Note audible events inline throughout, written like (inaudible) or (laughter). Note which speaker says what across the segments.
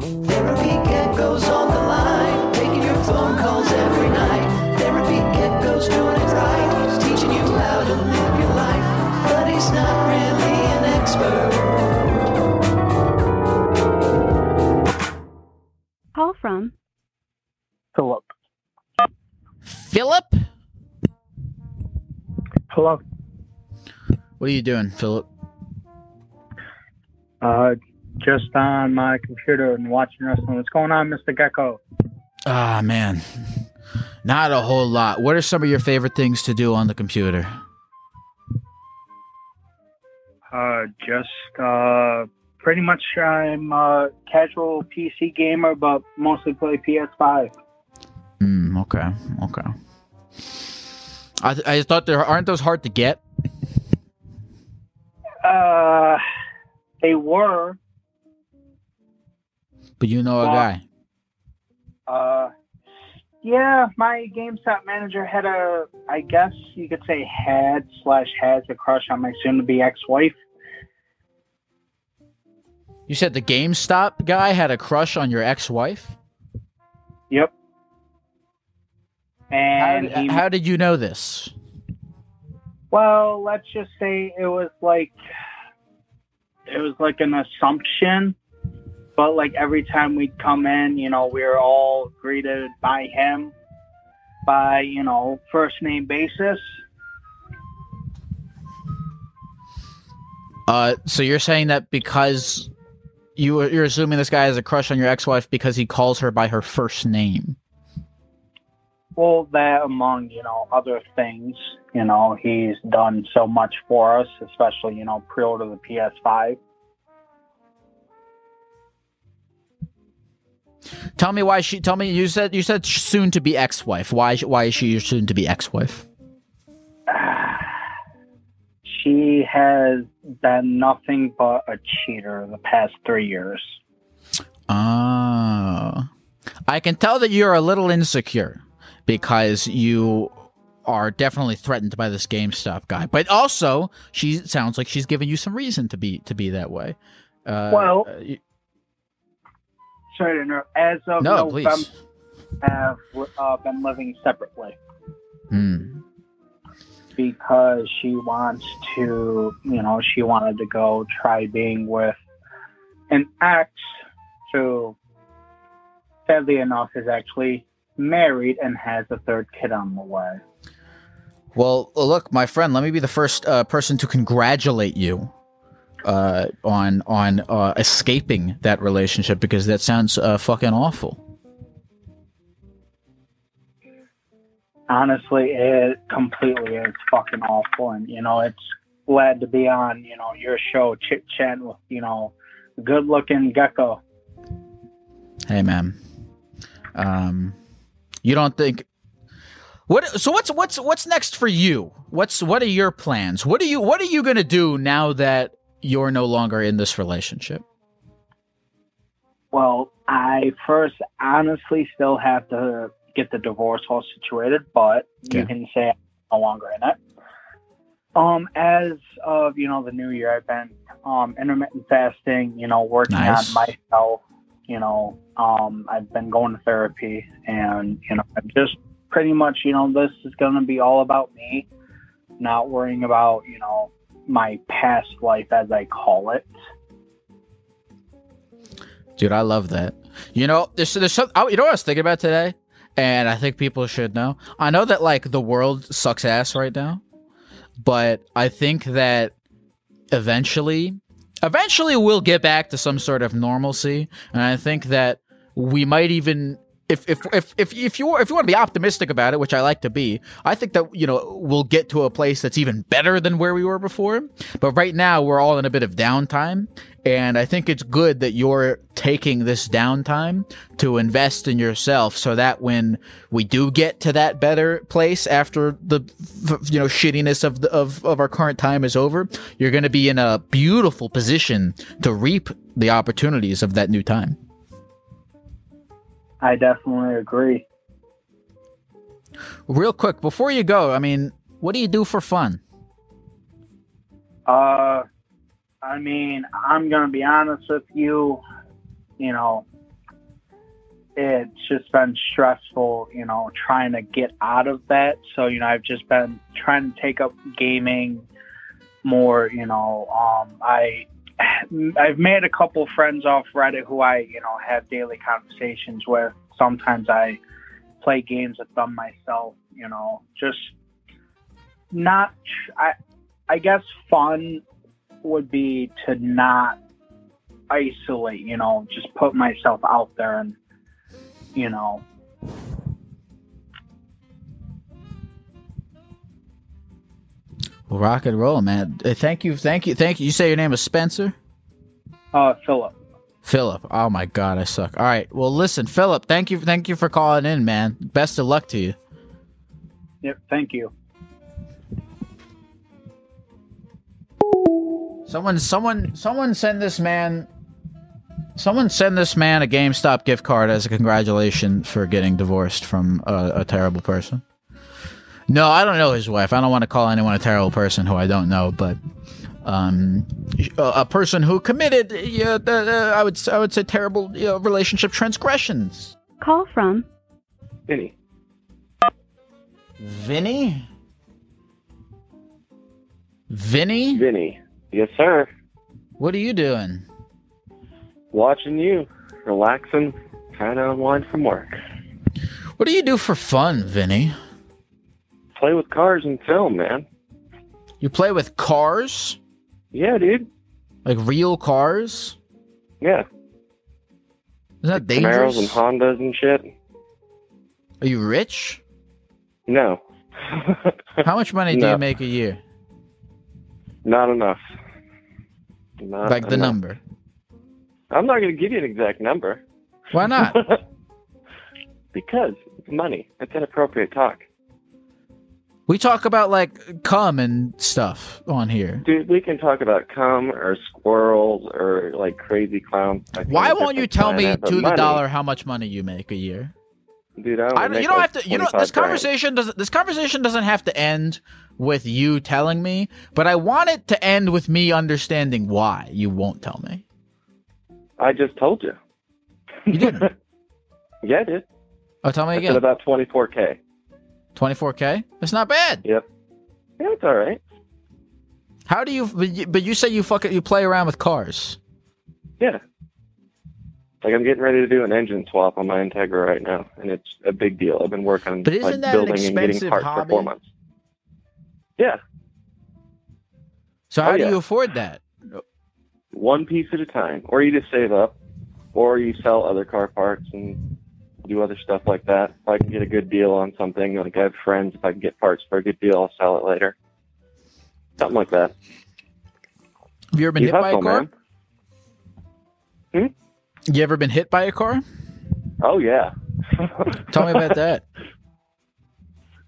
Speaker 1: Therapy Gecko's on the line, taking your phone calls every night. Therapy Gecko's doing it right, he's teaching you how to live your life, but he's not really an expert.
Speaker 2: Call from
Speaker 3: Philip.
Speaker 4: Philip?
Speaker 3: Hello.
Speaker 4: What are you doing, Philip?
Speaker 3: Uh, just on my computer and watching wrestling. What's going on, Mr. Gecko?
Speaker 4: Ah, man. Not a whole lot. What are some of your favorite things to do on the computer?
Speaker 3: Uh, just uh, pretty much I'm a casual PC gamer, but mostly play PS5.
Speaker 4: Hmm, okay, okay. I, I thought there aren't those hard to get.
Speaker 3: Uh, they were.
Speaker 4: But you know a guy.
Speaker 3: Uh, yeah, my GameStop manager had a, I guess you could say had slash has a crush on my soon-to-be ex-wife.
Speaker 4: You said the GameStop guy had a crush on your ex-wife.
Speaker 3: Yep. And
Speaker 4: did-
Speaker 3: he,
Speaker 4: how did you know this?
Speaker 3: well, let's just say it was like, it was like an assumption. But like every time we'd come in, you know, we were all greeted by him by, you know, first name basis.
Speaker 4: Uh, so you're saying that because you you're assuming this guy has a crush on your ex-wife because he calls her by her first name.
Speaker 3: Well, that among, you know, other things, you know, he's done so much for us, especially, you know, pre-order the PS5.
Speaker 4: Tell me why she. Tell me you said you said soon to be ex-wife. Why why is she your soon to be ex-wife? (sighs)
Speaker 3: She has been nothing but a cheater the past three years.
Speaker 4: Ah, I can tell that you're a little insecure because you are definitely threatened by this GameStop guy. But also, she sounds like she's giving you some reason to be to be that way. Uh,
Speaker 3: Well,
Speaker 4: you-
Speaker 3: Sorry to interrupt. As of
Speaker 4: no,
Speaker 3: November,
Speaker 4: please.
Speaker 3: have uh, been living separately
Speaker 4: Hmm.
Speaker 3: because she wants to, you know, she wanted to go try being with an ex who, sadly enough, is actually married and has a third kid on the way.
Speaker 4: Well, look, my friend, let me be the first uh, person to congratulate you uh, on on uh, escaping that relationship because that sounds uh, fucking awful.
Speaker 3: honestly, it completely is fucking awful. And, you know, it's glad to be on, you know, your show, chit chat with, you know, good looking gecko.
Speaker 4: Hey, man. Um, you don't think what? So what's what's what's next for you? What's what are your plans? What are you What are you gonna do now that you're no longer in this relationship?
Speaker 3: Well, I first honestly still have to get the divorce all situated, but you can say I'm no longer in it. Um, as of you know the new year, I've been um intermittent fasting. You know, working
Speaker 4: Nice.
Speaker 3: on myself. You know, um, I've been going to therapy, and you know, I'm just pretty much you know this is going to be all about me, not worrying about you know my past life as I call it.
Speaker 4: Dude, I love that. You know, there's, there's some, you know what I was thinking about today? And I think people should know. I know that, like, the world sucks ass right now, but I think that eventually, eventually we'll get back to some sort of normalcy. And I think that we might even if if if if if you if you want to be optimistic about it, which I like to be, I think that you know we'll get to a place that's even better than where we were before. But right now we're all in a bit of downtime, and I think it's good that you're taking this downtime to invest in yourself, so that when we do get to that better place after the you know shittiness of the of of our current time is over, you're going to be in a beautiful position to reap the opportunities of that new time.
Speaker 5: I definitely agree.
Speaker 4: Real quick, before you go, I mean, what do you do for fun?
Speaker 5: Uh, I mean, I'm gonna be honest with you. You know, it's just been stressful. You know, trying to get out of that. So you know, I've just been trying to take up gaming more. You know, um, I I've made a couple friends off Reddit who I, you know, have daily conversations with. Sometimes I play games with them myself, you know, just not I I guess fun would be to not isolate, you know, just put myself out there and you know,
Speaker 4: rock and roll, man. Thank you, thank you, thank you. You say your name is Spencer?
Speaker 5: uh Philip.
Speaker 4: Philip. Oh my god, I suck. All right. Well, listen, Philip, thank you thank you for calling in, man. Best of luck to you.
Speaker 5: Yep, thank you.
Speaker 4: Someone someone someone send this man Someone send this man a GameStop gift card as a congratulation for getting divorced from a, a terrible person. No, I don't know his wife. I don't want to call anyone a terrible person who I don't know, but um, a, a person who committed, yeah, uh, I would I would say terrible you know, relationship transgressions.
Speaker 2: Call from
Speaker 6: Vinny.
Speaker 4: Vinny, Vinny,
Speaker 6: Vinny. Yes, sir.
Speaker 4: what are you doing?
Speaker 6: Watching you, relaxing, trying to unwind from work.
Speaker 4: What do you do for fun, Vinny?
Speaker 6: Play with cars and film, man.
Speaker 4: You play with cars,
Speaker 6: Yeah, dude.
Speaker 4: like real cars.
Speaker 6: Yeah.
Speaker 4: Isn't that
Speaker 6: Camaros and? Hondas and shit.
Speaker 4: Are you rich?
Speaker 6: No. (laughs)
Speaker 4: How much money do
Speaker 6: No.
Speaker 4: you make a year?
Speaker 6: Not enough. Not
Speaker 4: Like the number.
Speaker 6: I'm not going to give you an exact number.
Speaker 4: Why not? (laughs)
Speaker 6: because it's money. It's inappropriate talk.
Speaker 4: We talk about like cum and stuff on here.
Speaker 6: Dude, we can talk about cum or squirrels or like crazy clowns.
Speaker 4: Why won't you tell me to the dollar how much money you make a year?
Speaker 6: Dude, I,
Speaker 4: I don't, you don't
Speaker 6: like
Speaker 4: have to. You know,
Speaker 6: 25
Speaker 4: this
Speaker 6: grand.
Speaker 4: conversation doesn't. This conversation doesn't have to end with you telling me, but I want it to end with me understanding why you won't tell me.
Speaker 6: I just told you.
Speaker 4: You didn't. (laughs)
Speaker 6: Yeah, I did.
Speaker 4: Oh, tell me
Speaker 6: I
Speaker 4: again.
Speaker 6: about
Speaker 4: Twenty four k. That's not bad.
Speaker 6: Yep. Yeah, it's all right.
Speaker 4: How do you? But you, but you say you fuck it. You play around with cars.
Speaker 6: Yeah. Like I'm getting ready to do an engine swap on my Integra right now, and it's a big deal. I've been working
Speaker 4: But isn't
Speaker 6: like
Speaker 4: that an
Speaker 6: building and getting
Speaker 4: expensive
Speaker 6: parts for four
Speaker 4: hobby?
Speaker 6: months. Yeah,
Speaker 4: So how
Speaker 6: Oh,
Speaker 4: do
Speaker 6: yeah.
Speaker 4: you afford that?
Speaker 6: one piece at a time, or you just save up, or you sell other car parts and do other stuff like that. If I can get a good deal on something, like I have friends, if I can get parts for a good deal, I'll sell it later. Something like that.
Speaker 4: Have you ever been
Speaker 6: You
Speaker 4: hit by a car?
Speaker 6: man. Hmm?
Speaker 4: You ever been hit by a car?
Speaker 6: Oh yeah. (laughs)
Speaker 4: Tell me about that. (laughs)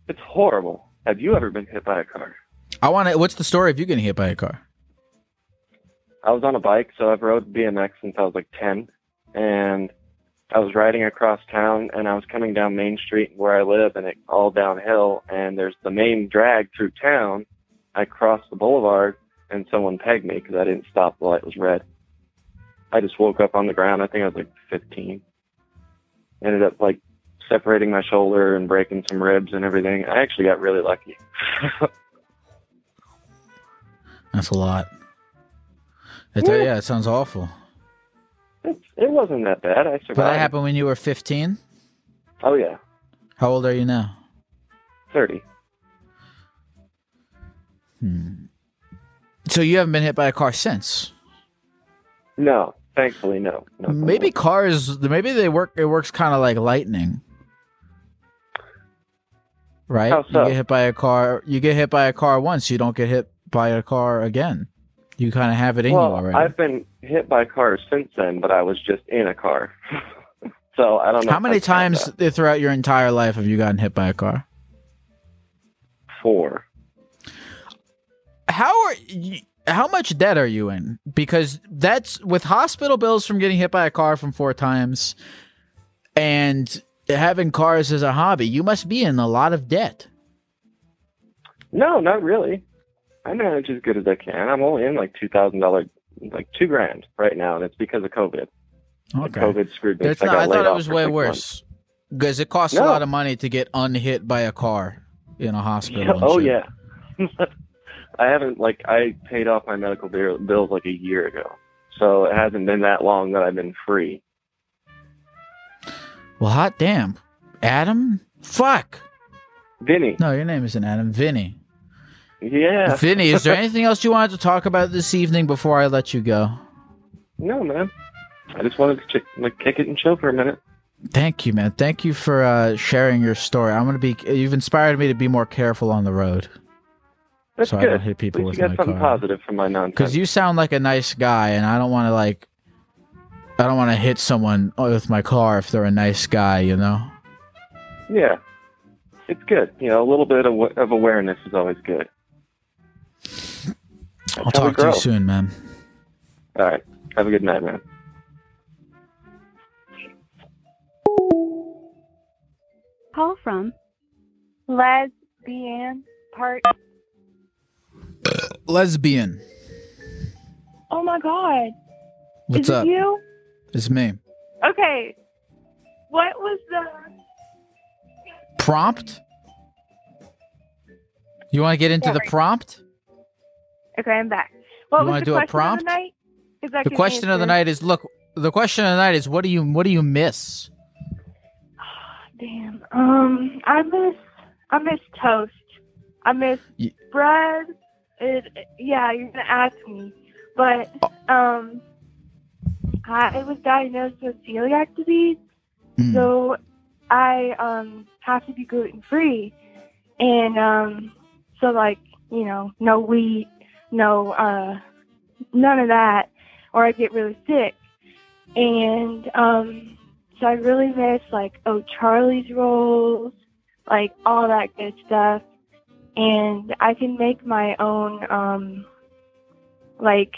Speaker 6: It's horrible. Have you ever been hit by a car?
Speaker 4: I want to. What's the story of you getting hit by a car?
Speaker 6: I was on a bike, so I've rode BMX since I was like 10. And I was riding across town, and I was coming down Main Street where I live, and it all downhill. And there's the main drag through town. I crossed the boulevard, and someone pegged me because I didn't stop the light was red. I just woke up on the ground. I think I was like 15. Ended up like separating my shoulder and breaking some ribs and everything. I actually got really lucky. (laughs)
Speaker 4: That's a lot. Yeah, it sounds awful.
Speaker 6: It, it wasn't that bad. I survived.
Speaker 4: But that happened when you were 15.
Speaker 6: Oh yeah,
Speaker 4: How old are you now?
Speaker 6: thirty. Hmm.
Speaker 4: So you haven't been hit by a car since.
Speaker 6: No, thankfully no. no
Speaker 4: Maybe cars. Maybe they work. It works kind of like lightning, right?
Speaker 6: How so?
Speaker 4: You get hit by a car. You get hit by a car once. You don't get hit by a car again. You kind of have it in
Speaker 6: well,
Speaker 4: you already.
Speaker 6: I've been hit by cars since then, but I was just in a car. (laughs) so I don't know.
Speaker 4: How many times throughout your entire life have you gotten hit by a car?
Speaker 6: Four.
Speaker 4: How are you, how much debt are you in? Because that's with hospital bills from getting hit by a car from four times, and having cars as a hobby, you must be in a lot of debt.
Speaker 6: No, not really. I manage as good as I can. I'm only in like two thousand dollars, like two grand right now, and it's because of COVID.
Speaker 4: Okay.
Speaker 6: COVID screwed me.
Speaker 4: That's not,
Speaker 6: I,
Speaker 4: I
Speaker 6: got laid
Speaker 4: thought it was way worse because it costs a lot of money to get unhit by a car in a hospital. and (laughs)
Speaker 6: oh
Speaker 4: shit.
Speaker 6: yeah. (laughs) I haven't like I paid off my medical bills like a year ago, so it hasn't been that long that I've been free.
Speaker 4: Well, hot damn, Adam. Fuck.
Speaker 6: Vinny,
Speaker 4: No, your name isn't Adam. Vinny.
Speaker 6: Yeah,
Speaker 4: Vinny, is there anything else you wanted to talk about this evening before I let you go?
Speaker 6: no man, I just wanted to ch- like kick it and chill for a minute.
Speaker 4: Thank you, man. Thank you for uh, sharing your story. I'm gonna be. You've inspired me to be more careful on the road
Speaker 6: That's
Speaker 4: So I don't hit people with
Speaker 6: you got
Speaker 4: my
Speaker 6: something
Speaker 4: car.
Speaker 6: positive from my nonsense.
Speaker 4: because you sound like a nice guy, and I don't want to like. I don't want to hit someone with my car if they're a nice guy, you know.
Speaker 6: yeah, it's good. You know, a little bit of, of awareness is always good.
Speaker 4: I'll
Speaker 6: That's how we
Speaker 4: talk to you soon, man.
Speaker 6: All right, have a good night, man.
Speaker 2: Call from
Speaker 7: lesbian part.
Speaker 4: Uh, lesbian.
Speaker 7: Oh my god.
Speaker 4: What's
Speaker 7: Is
Speaker 4: up?
Speaker 7: it you?
Speaker 4: It's me.
Speaker 7: Okay. What was the
Speaker 4: Prompt. You want to get into the
Speaker 7: Sorry.
Speaker 4: prompt?
Speaker 7: Okay, I'm back. What
Speaker 4: You
Speaker 7: was the
Speaker 4: do a prompt?
Speaker 7: Of the night?
Speaker 4: The question of the night is: Look, the question of the night is: What do you What do you miss? (sighs)
Speaker 7: Damn. Um, I miss I miss toast. I miss bread. It, yeah, you're gonna ask me, but
Speaker 4: Oh.
Speaker 7: um, I was diagnosed with celiac disease,
Speaker 4: Mm.
Speaker 7: so I um have to be gluten free, and um, so like you know, no wheat, no uh, none of that, or I get really sick, and um, so I really miss like oh Charlie's rolls, like all that good stuff, and I can make my own um, like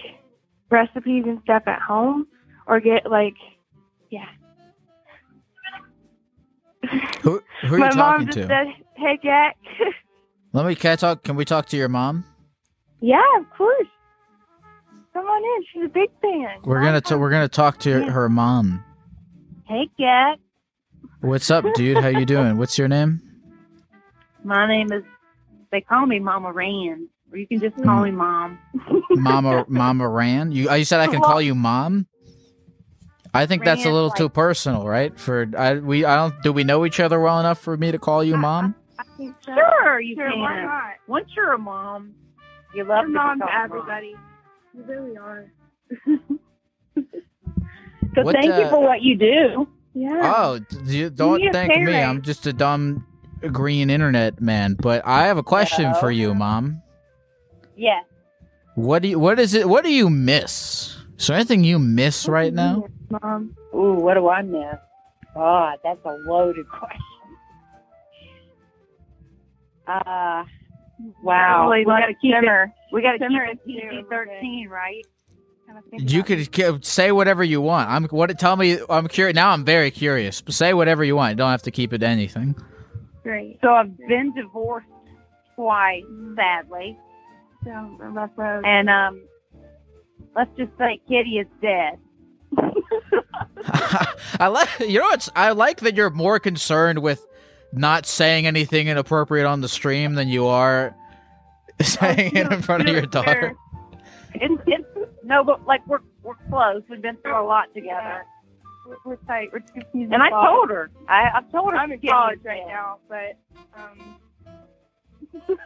Speaker 7: recipes and stuff at home, or get like yeah. (laughs)
Speaker 4: Who Who are
Speaker 7: my
Speaker 4: you
Speaker 7: mom
Speaker 4: talking
Speaker 7: just
Speaker 4: to?
Speaker 7: said, "Hey Jack." (laughs)
Speaker 4: Let me. Can I talk? Can we talk to your mom?
Speaker 7: Yeah, of course. Come on in. She's a big fan.
Speaker 4: We're gonna. T- we're gonna talk to
Speaker 7: Yeah.
Speaker 4: her mom.
Speaker 7: Hey Jack.
Speaker 4: What's up, dude? How you (laughs) doing? What's your name?
Speaker 8: My name is, they call me Mama Rand, or you can just call mm. me Mom. (laughs)
Speaker 4: Mama Mama Ran. You. You said I can call you mom. I think that's a little
Speaker 8: like-
Speaker 4: too personal, right? For I we I don't. Do we know each other well enough for me to call you mom?
Speaker 7: I think so.
Speaker 8: Sure, you
Speaker 7: Sure,
Speaker 8: can.
Speaker 7: why not?
Speaker 8: Once you're a mom, you love
Speaker 7: You're mom
Speaker 8: be
Speaker 7: to
Speaker 8: called Mom.
Speaker 7: everybody. You really are. (laughs)
Speaker 8: So
Speaker 4: What,
Speaker 8: thank you
Speaker 4: uh,
Speaker 8: for what you do.
Speaker 7: Yeah.
Speaker 4: Oh, d- you don't
Speaker 7: need
Speaker 4: thank
Speaker 7: pay
Speaker 4: me. I'm just a dumb green internet man. But I have a question for you, mom.
Speaker 8: Yeah.
Speaker 4: What do you? What is it? What do you miss? Is there anything you miss right now?
Speaker 7: Mom.
Speaker 8: Ooh, what do I miss? God, that's a loaded (laughs) question. Uh, wow.
Speaker 7: Really
Speaker 8: we got to keep
Speaker 7: simmer.
Speaker 8: it. We got to keep
Speaker 7: simmer
Speaker 8: it
Speaker 7: it
Speaker 8: PG
Speaker 7: there a little
Speaker 8: thirteen, right?
Speaker 4: You could say whatever you want. I'm what? Tell me. I'm curious. Now I'm very curious. Say whatever you want. You don't have to keep it to anything.
Speaker 7: Great.
Speaker 8: So I've been divorced twice, sadly,
Speaker 7: Down the rough road.
Speaker 8: and um, let's just say Kitty is dead. (laughs)
Speaker 4: I like. You know what's? I like that you're more concerned with not saying anything inappropriate on the stream than you are (laughs) saying it in front of your daughter.
Speaker 8: It's, it's no, but like we're we're close. We've been through a lot together.
Speaker 7: We're, we're tight. We're two peas
Speaker 8: And I
Speaker 7: pod.
Speaker 8: told her. I, I told her.
Speaker 7: I'm
Speaker 8: to
Speaker 7: in college right now, but um, (laughs)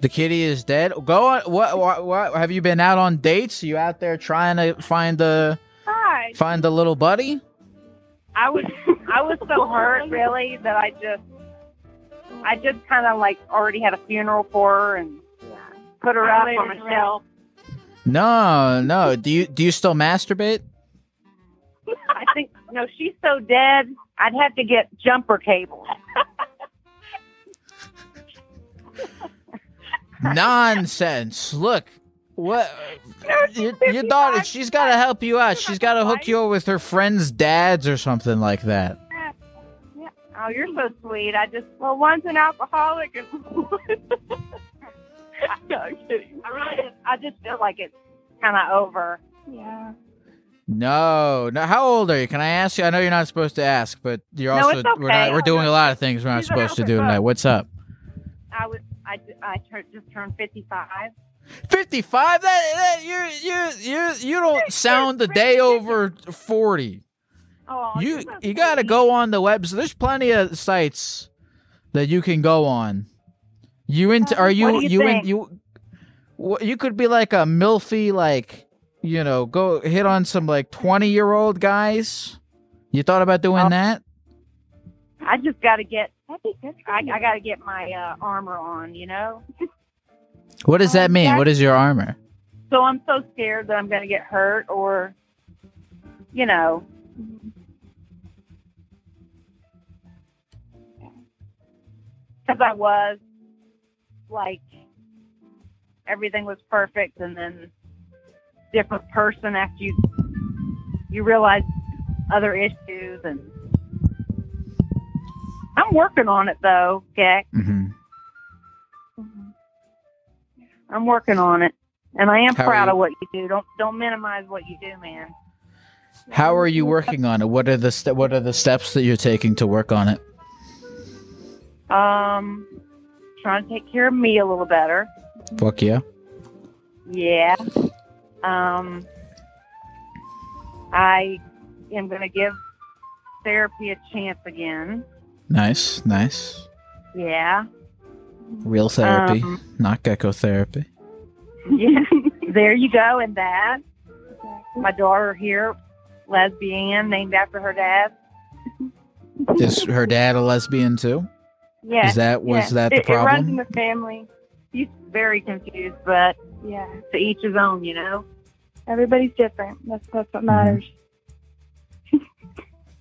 Speaker 4: The kitty is dead. Go on. What, what? What? Have you been out on dates? you out there trying to find the
Speaker 7: hi.
Speaker 4: find the little buddy?
Speaker 8: I was I was so hurt really that I just I just kind of like already had a funeral for her and put her up on a shelf.
Speaker 4: No, no. Do you do you still masturbate?
Speaker 8: I think no, she's so dead. I'd have to get jumper cables.
Speaker 4: Nonsense. Look, what your, your daughter? She's got to help you out. She's got to hook you up with her friends' dads or something like that.
Speaker 8: Oh, you're so sweet. I just
Speaker 7: Well, one's an alcoholic and (laughs) (laughs) no, I'm kidding.
Speaker 8: I really just I just feel like it's kind of over.
Speaker 7: Yeah.
Speaker 4: No, no. How old are you? Can I ask you? I know you're not supposed to ask, but you're
Speaker 8: No,
Speaker 4: also
Speaker 8: it's
Speaker 4: we're not we're doing a lot of things we're not
Speaker 8: She's
Speaker 4: supposed to do tonight. What's up?
Speaker 8: I was I I just turned 55.
Speaker 4: Fifty-five. That, that you're you you you don't sound a day over forty.
Speaker 8: Oh,
Speaker 4: You
Speaker 8: so
Speaker 4: you got to go on the webs. There's plenty of sites that you can go on. You into? Are you
Speaker 8: do you
Speaker 4: in you? You could be like a milfy, like you know, go hit on some like twenty year old guys. You thought about doing
Speaker 8: Oh.
Speaker 4: that?
Speaker 8: I just got to get
Speaker 7: That'd be good. for
Speaker 8: I. I got to get my uh, armor on, you know. (laughs)
Speaker 4: What does that
Speaker 7: Um,
Speaker 4: mean? What is your armor?
Speaker 8: So I'm so scared that I'm going to get hurt or, you know, because I was like everything was perfect, and then different person after you you realize other issues, and I'm working on it though, Gek.
Speaker 4: hmm
Speaker 8: I'm working on it, and I am
Speaker 4: How
Speaker 8: proud of what you do. Don't don't minimize what you do, man.
Speaker 4: How are you working on it? What are the ste- what are the steps that you're taking to work on it?
Speaker 8: Um, trying to take care of me a little better.
Speaker 4: Fuck yeah.
Speaker 8: Yeah. Um, I am going to give therapy a chance again.
Speaker 4: Nice, nice.
Speaker 8: Yeah.
Speaker 4: Real therapy,
Speaker 8: Um,
Speaker 4: not gecko therapy.
Speaker 8: Yeah. (laughs) there you go. And that my daughter here, lesbian, named after her dad.
Speaker 4: Is her dad a lesbian too?
Speaker 8: Yeah.
Speaker 4: Is that was
Speaker 7: Yeah.
Speaker 4: that the
Speaker 7: it, it runs in the family.
Speaker 8: He's very confused, but
Speaker 7: Yeah.
Speaker 8: to each his own, you know.
Speaker 7: Everybody's different. That's that's
Speaker 4: Mm-hmm.
Speaker 7: what matters. (laughs)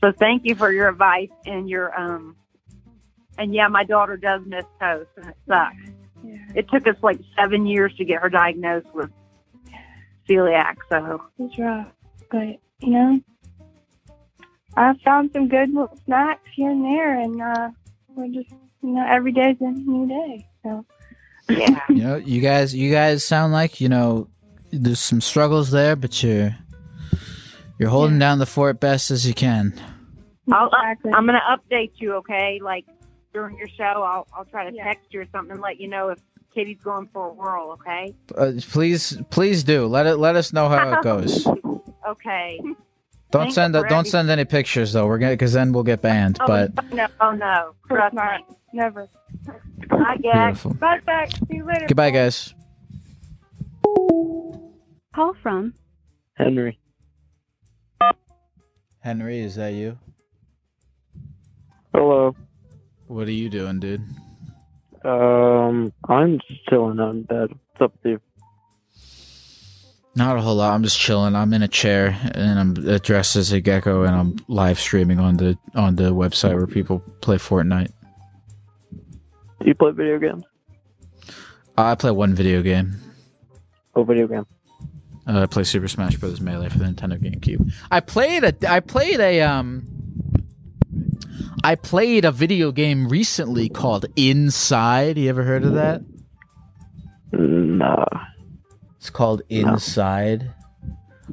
Speaker 8: So thank you for your advice and your um. And yeah, my daughter does miss toast, and it sucks.
Speaker 7: Yeah.
Speaker 8: It took us like seven years to get her diagnosed with celiac. So
Speaker 7: It's rough, but you know, I found some good little snacks here and there, and uh, we're just you know every day's a new day. So
Speaker 8: yeah, (laughs)
Speaker 4: You know, you guys, you guys sound like you know there's some struggles there, but you're you're holding down the fort best as you can.
Speaker 8: I'll, uh,
Speaker 7: exactly.
Speaker 8: I'm gonna update you. Okay, like during your show, I'll I'll try to
Speaker 7: Yeah.
Speaker 8: text you or something and let you know if Katie's going for a whirl. Okay.
Speaker 4: Uh, please, please do let it let us know how it goes. (laughs)
Speaker 8: Okay.
Speaker 4: Don't
Speaker 8: Thank
Speaker 4: send
Speaker 8: you
Speaker 4: uh, don't
Speaker 8: everything.
Speaker 4: send any pictures though. We're gonna because then we'll get banned.
Speaker 8: Oh,
Speaker 4: But
Speaker 8: no, oh no,
Speaker 7: Of
Speaker 8: trust me.
Speaker 7: Never.
Speaker 8: I get.
Speaker 4: beautiful.
Speaker 7: Bye, back. See you later.
Speaker 4: Goodbye, guys.
Speaker 2: Call from
Speaker 9: Henry.
Speaker 4: Henry, is that you?
Speaker 9: Hello.
Speaker 4: What are you doing, dude?
Speaker 9: Um, I'm just chilling on bed. What's up with you?
Speaker 4: Not a whole lot. I'm just chilling. I'm in a chair and I'm dressed as a gecko and I'm live streaming on the on the website where people play Fortnite.
Speaker 9: Do you play video games?
Speaker 4: I play one video game.
Speaker 9: Oh, video game.
Speaker 4: Uh, I play Super Smash Bros. Melee for the Nintendo GameCube. I played a I played a um I played a video game recently called Inside. You ever heard of that?
Speaker 9: Nah.
Speaker 4: It's called Inside.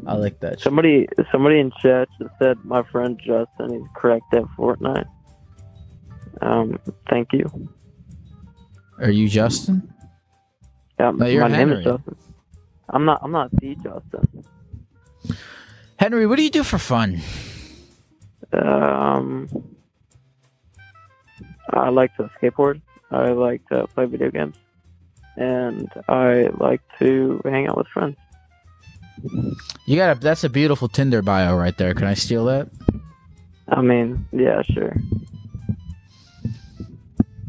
Speaker 4: I like that. shit.
Speaker 9: Somebody, somebody in chat just said my friend Justin is correct at Fortnite. Um, thank you.
Speaker 4: Are you Justin?
Speaker 9: Yeah,
Speaker 4: No,
Speaker 9: my name is Justin. I'm not. I'm not the Justin.
Speaker 4: Henry, what do you do for fun?
Speaker 9: Um, I like to skateboard. I like to play video games, and I like to hang out with friends.
Speaker 4: You got a that's a beautiful Tinder bio right there. Can I steal that?
Speaker 9: I mean, yeah, sure.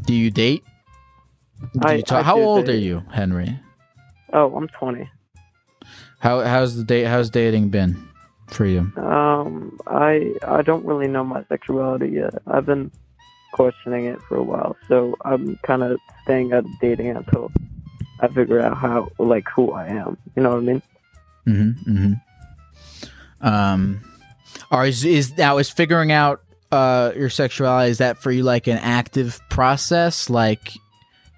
Speaker 4: Do you date? Do
Speaker 9: I-
Speaker 4: you talk- how old
Speaker 9: date.
Speaker 4: are you, Henry?
Speaker 9: Oh, I'm 20.
Speaker 4: How how's the date how's dating been for you?
Speaker 9: Um, I I don't really know my sexuality yet. I've been questioning it for a while, so I'm kind of staying out of dating until I figure out how like who I am. You know what I mean?
Speaker 4: Mm-hmm. mm-hmm. Um, are is, is now is figuring out uh your sexuality is that for you like an active process like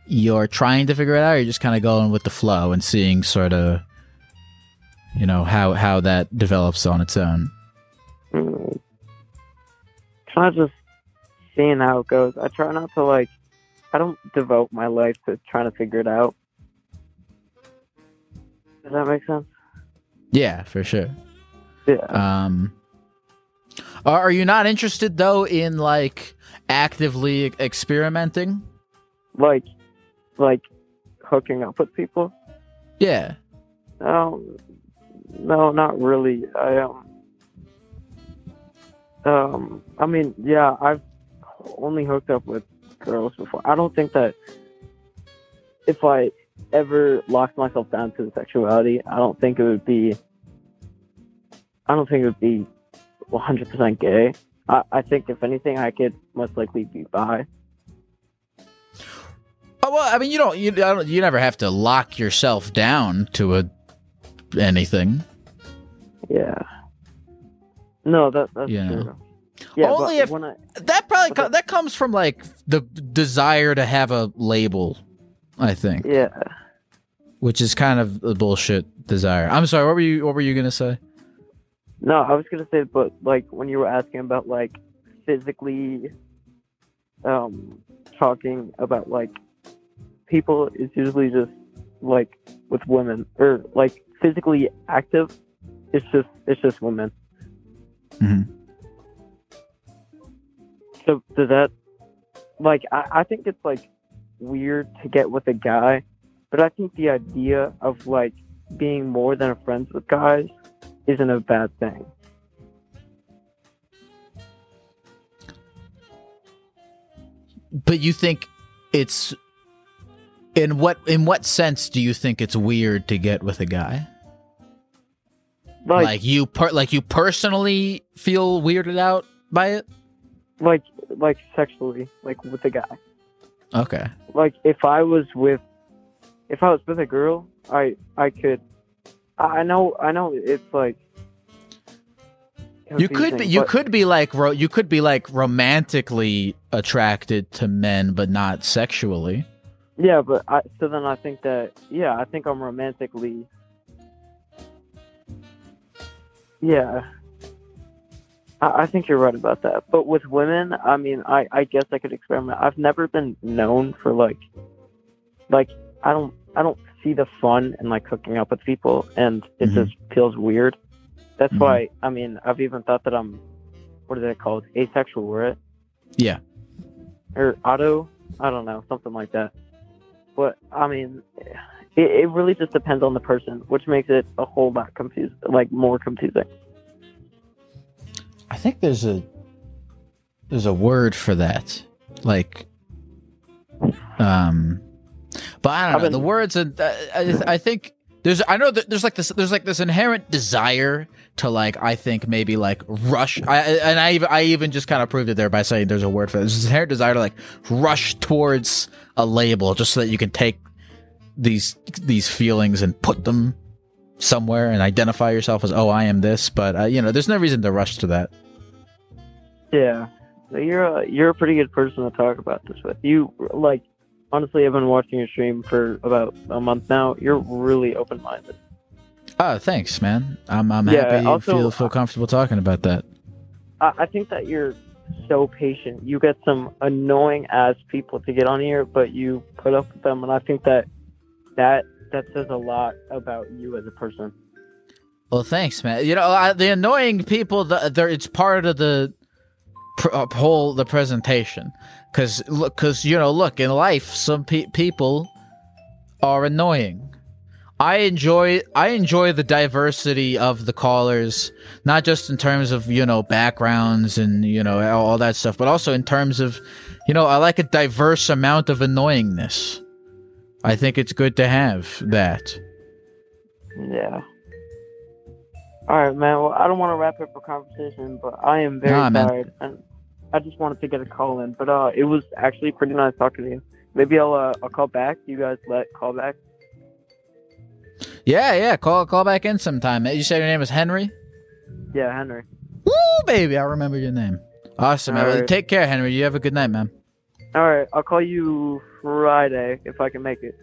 Speaker 4: you're trying to figure it out or you're just kind of going with the flow and seeing sort of you know how how that develops on its own
Speaker 9: Mm, kind of just seeing how it goes. I try not to like. I don't devote my life to trying to figure it out. Does that make sense?
Speaker 4: yeah for sure
Speaker 9: Yeah.
Speaker 4: um are you not interested though in like actively experimenting
Speaker 9: Like, like hooking up with people.
Speaker 4: yeah
Speaker 9: Um, no, not really. I um, um, I mean, yeah, I've only hooked up with girls before. I don't think that if I ever locked myself down to the sexuality, I don't think it would be. I don't think it would be 100% gay. I, I think if anything, I could most likely be bi.
Speaker 4: Oh well, I mean, you don't, you, I don't, you never have to lock yourself down to a anything.
Speaker 9: Yeah. No, that that's
Speaker 4: Yeah.
Speaker 9: true. Yeah,
Speaker 4: Only
Speaker 9: but
Speaker 4: if-
Speaker 9: when I,
Speaker 4: That probably that comes from like the desire to have a label, I think,
Speaker 9: yeah.
Speaker 4: which is kind of a bullshit desire. I'm sorry. What were you? What were you gonna say?
Speaker 9: No, I was gonna say, but like when you were asking about like physically, um, talking about like people is usually just like with women or like physically active. It's just it's just women.
Speaker 4: Mhm.
Speaker 9: So does that like I, I think it's like weird to get with a guy, but I think the idea of like being more than friends with guys isn't a bad thing.
Speaker 4: But you think it's in what in what sense do you think it's weird to get with a guy?
Speaker 9: Like
Speaker 4: Like, you per- like you personally feel weirded out by it?
Speaker 9: Like like sexually, like with a guy.
Speaker 4: Okay.
Speaker 9: Like if I was with if I was with a girl, I I could I know I know it's like
Speaker 4: You could be you
Speaker 9: but-
Speaker 4: could be like ro- you could be like romantically attracted to men but not sexually.
Speaker 9: Yeah, but I so then I think that yeah, I think I'm romantically Yeah. I, I think you're right about that. But with women, I mean I, I guess I could experiment. I've never been known for like like I don't I don't see the fun in like hooking up with people and it
Speaker 4: Mhm.
Speaker 9: just feels weird. That's
Speaker 4: Mhm.
Speaker 9: why I mean I've even thought that I'm what is that called? Asexual, right?
Speaker 4: Yeah.
Speaker 9: or auto i don't know something like that but i mean it, it really just depends on the person which makes it a whole lot confused like more confusing
Speaker 4: think there's a there's a word for that. Like um but I don't know. the words and uh, I, I think there's I know that there's like this there's like this inherent desire to like I think maybe like rush I and I even I even just kind of proved it there by saying there's a word for it. There's this inherent desire to like rush towards a label just so that you can take these these feelings and put them somewhere and identify yourself as oh I am this but uh, you know there's no reason to rush to that.
Speaker 9: Yeah you're a you're a pretty good person to talk about this with you like honestly i've been watching your stream for about a month now you're really open-minded
Speaker 4: Oh, thanks, man. I'm I'm
Speaker 9: Yeah,
Speaker 4: happy you feel feel comfortable talking about that.
Speaker 9: I, I think that you're so patient you get some annoying ass people to get on here but you put up with them and i think that that that says a lot about you as a person
Speaker 4: Well, thanks, man. You know, I, the annoying people, the, they're, it's part of the pr- whole the presentation. Because, look because you know, look in life, some pe- people are annoying. I enjoy I enjoy the diversity of the callers, not just in terms of you know backgrounds and you know all that stuff, but also in terms of, you know, I like a diverse amount of annoyingness. I think it's good to have that.
Speaker 9: Yeah. All right, man. Well, I don't want to wrap up our conversation, but I am very
Speaker 4: Nah,
Speaker 9: tired, and I just wanted to get a call in. But uh, it was actually pretty nice talking to you. Maybe I'll uh, I'll call back. You guys let call back.
Speaker 4: Yeah, yeah. Call call back in sometime. You said your name was Henry.
Speaker 9: Yeah, Henry.
Speaker 4: Woo, baby! I remember your name. Awesome. man.
Speaker 9: All right.
Speaker 4: Take care, Henry. You have a good night, man.
Speaker 9: All right, I'll call you Friday if I can make it.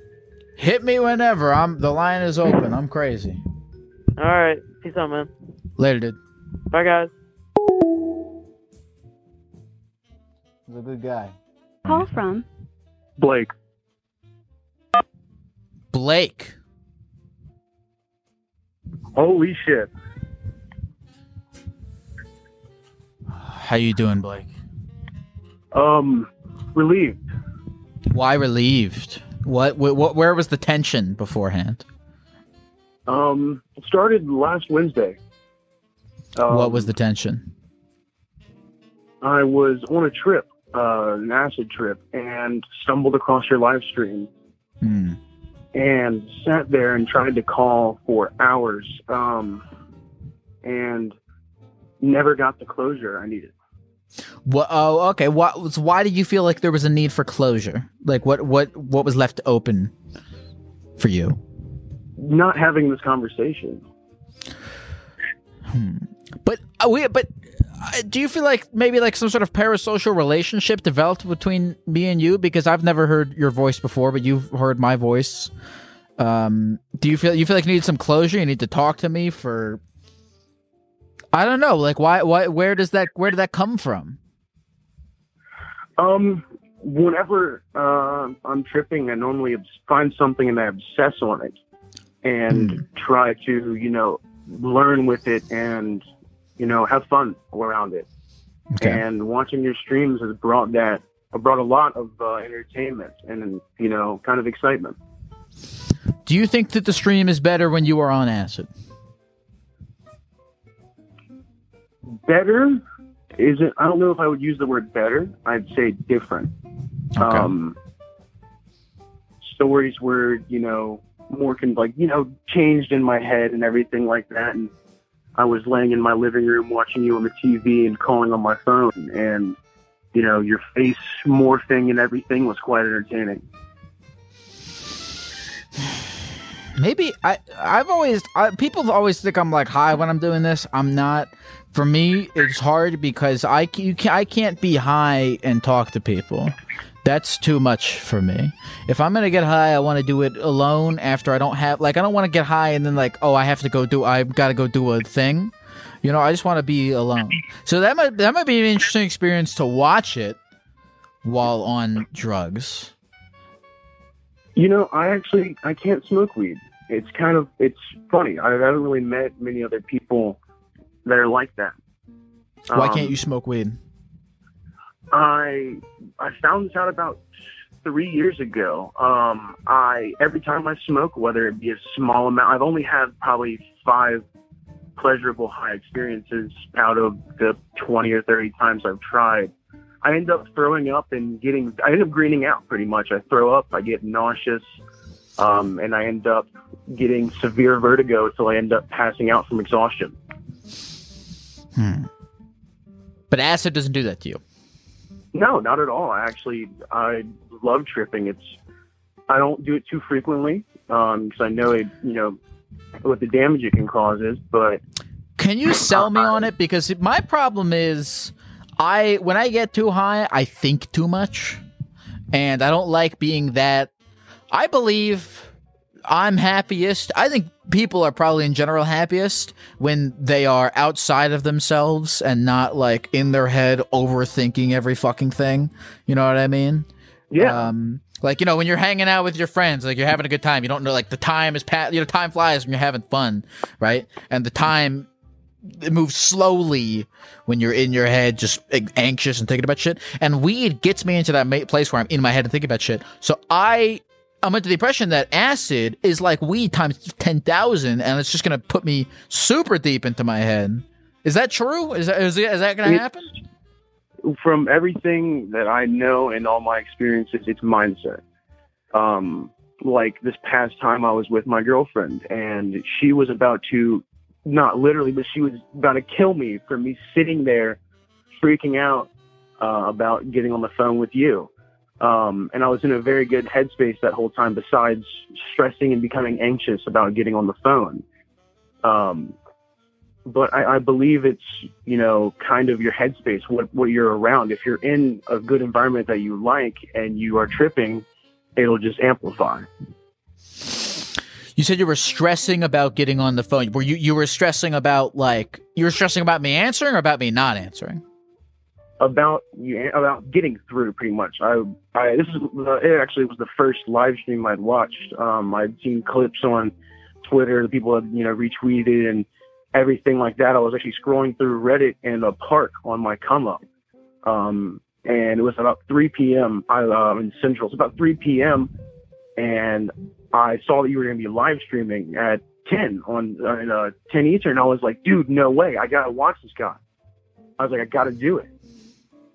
Speaker 4: Hit me whenever. I'm the line is open. I'm crazy.
Speaker 9: All right, peace out, man.
Speaker 4: Later, dude.
Speaker 9: Bye, guys.
Speaker 4: He's a good guy.
Speaker 2: Call from
Speaker 10: Blake.
Speaker 4: Blake.
Speaker 10: Holy shit.
Speaker 4: How you doing, Blake?
Speaker 10: Um, relieved.
Speaker 4: Why relieved? What, what, what where was the tension beforehand?
Speaker 10: Um, started last Wednesday. Um,
Speaker 4: what was the tension?
Speaker 10: I was on a trip, uh, an acid trip, and stumbled across your live stream
Speaker 4: Hmm.
Speaker 10: and sat there and tried to call for hours, um, and never got the closure I needed.
Speaker 4: What? Oh, okay. What? was- Why did you feel like there was a need for closure? Like, what? What? What was left open for you?
Speaker 10: Not having this conversation.
Speaker 4: Hmm. But uh, we. But do you feel like maybe like some sort of parasocial relationship developed between me and you? Because I've never heard your voice before, but you've heard my voice. Um, do you feel you feel like you need some closure? You need to talk to me for. I don't know. Like, why? Why? Where does that? Where did that come from?
Speaker 10: Um, whenever uh, I'm tripping, I normally find something and I obsess on it, and try to, you know, learn with it and, you know, have fun around it.
Speaker 4: Okay.
Speaker 10: And watching your streams has brought that, brought a lot of uh, entertainment and, you know, kind of excitement.
Speaker 4: Do you think that the stream is better when you are on acid?
Speaker 10: Better isn't. I don't know if I would use the word better. I'd say different. Um, stories were, you know, more can like, you know, changed in my head and everything like that. And I was laying in my living room watching you on the TV and calling on my phone, and you know, your face morphing and everything was quite entertaining. (sighs)
Speaker 4: Maybe I I've always I, people always think I'm like high when I'm doing this. I'm not. For me, it's hard because I you can, I can't be high and talk to people. That's too much for me. If I'm gonna get high, I want to do it alone. After I don't have like I don't want to get high and then like oh I have to go do I've got to go do a thing. You know I just want to be alone. So that might that might be an interesting experience to watch it while on drugs.
Speaker 10: You know, I actually I can't smoke weed. It's kind of it's funny. I haven't really met many other people that are like that.
Speaker 4: Why
Speaker 10: Um,
Speaker 4: can't you smoke weed?
Speaker 10: I I found this out about three years ago. Um, I every time I smoke, whether it be a small amount, I've only had probably five pleasurable high experiences out of the twenty or thirty times I've tried. I end up throwing up and getting. I end up greening out pretty much. I throw up. I get nauseous. Um, and I end up getting severe vertigo until I end up passing out from exhaustion.
Speaker 4: Hmm. But acid doesn't do that to you.
Speaker 10: No, not at all. I actually I love tripping. It's I don't do it too frequently um, because I know it, you know, what the damage it can cause is. But
Speaker 4: Can you (laughs) sell me on it? Because my problem is, I when I get too high, I think too much, and I don't like being that. I believe I'm happiest. I think people are probably in general happiest when they are outside of themselves and not like in their head overthinking every fucking thing. You know what I mean?
Speaker 10: Yeah.
Speaker 4: Um, like you know when you're hanging out with your friends, like you're having a good time. You don't know like the time is past. You know, time flies when you're having fun, right? And the time it moves slowly when you're in your head, just anxious and thinking about shit. And weed gets me into that place where I'm in my head and thinking about shit. So I. I'm under the impression that acid is like weed times 10,000 and it's just going to put me super deep into my head. Is that true? Is that, is, is that going to
Speaker 10: It-
Speaker 4: happen?
Speaker 10: from everything that I know and all my experiences, it's mindset. Um, like this past time, I was with my girlfriend, and she was about to, not literally, but she was about to kill me for me sitting there, freaking out uh, about getting on the phone with you. Um, and I was in a very good headspace that whole time, besides stressing and becoming anxious about getting on the phone. Um, but I, I believe it's you know kind of your headspace what what you're around if you're in a good environment that you like and you are tripping it'll just amplify
Speaker 4: You said you were stressing about getting on the phone. Were you you were stressing about like you were stressing about me answering or about me not answering?
Speaker 10: About you about getting through pretty much. I i this is it actually was the first live stream i'd watched. Um i'd seen clips on twitter the people had you know retweeted and everything like that. I was actually scrolling through reddit in a park on my come up. Um and it was about 3 p.m i um in central. It's about 3 p.m and i saw that you were going to be live streaming at 10 on uh, in, uh, 10 eastern. I was like dude no way. I gotta watch this guy. I was like i gotta do it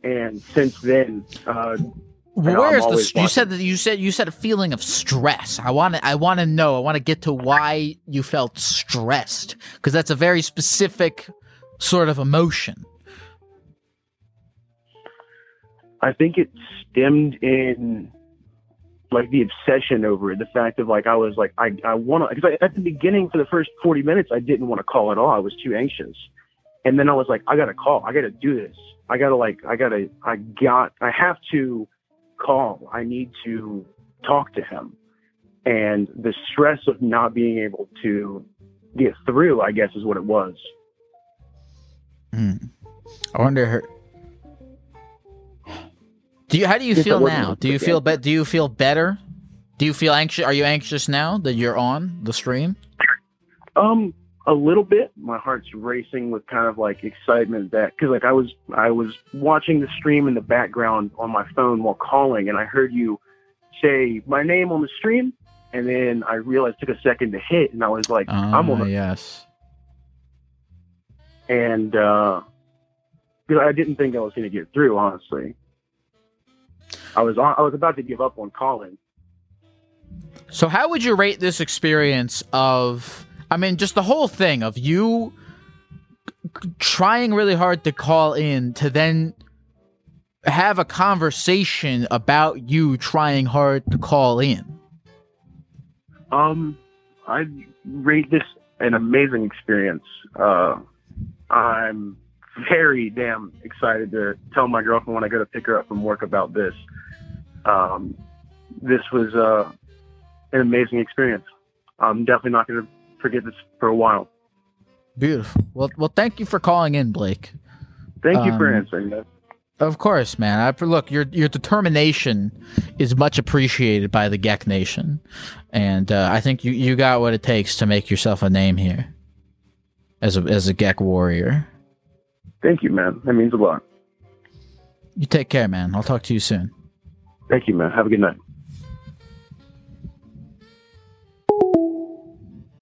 Speaker 10: and since then, uh, know,
Speaker 4: Where is the you
Speaker 10: watching.
Speaker 4: said that you said you said a feeling of stress. I want to I want to know. I want to get to why you felt stressed because that's a very specific sort of emotion.
Speaker 10: I think it stemmed in like the obsession over it, the fact of like I was like I I want to because at the beginning for the first 40 minutes I didn't want to call at all. I was too anxious, and then I was like I gotta call. I gotta do this. I gotta like I gotta I got I have to call. I need to talk to him, and the stress of not being able to get through, I guess, is what it was.
Speaker 4: Hmm. I wonder. Her, do you? How do you
Speaker 10: Yes,
Speaker 4: feel now? Do you feel
Speaker 10: that.
Speaker 4: bet? Do you feel better? Do you feel anxious? Are you anxious now that you're on the stream?
Speaker 10: Um, a little bit. My heart's racing with kind of like excitement that because like I was I was watching the stream in the background on my phone while calling, and I heard you say my name on the stream, and then I realized it took a second to hit, and I was like, I'm on the
Speaker 4: yes.
Speaker 10: and uh, because I didn't think I was going to get through. Honestly, I was on, I was about to give up on calling.
Speaker 4: So, how would you rate this experience of, I mean, just the whole thing of you trying really hard to call in to then have a conversation about you trying hard to call in?
Speaker 10: Um, I rate this an amazing experience. Uh, I'm very damn excited to tell my girlfriend when I go to pick her up from work about this. Um, this was uh, an amazing experience. I'm definitely not going to forget this for a while.
Speaker 4: Beautiful. Well, well, thank you for calling in, Blake.
Speaker 10: Thank you for
Speaker 4: Um,
Speaker 10: answering that.
Speaker 4: Of course, man. I, look, your your determination is much appreciated by the Geck Nation, and uh, I think you, you got what it takes to make yourself a name here as a as a Geck warrior.
Speaker 10: Thank you, man. That means a lot.
Speaker 4: You take care, man. I'll talk to you soon.
Speaker 10: Thank you, man. Have a good night.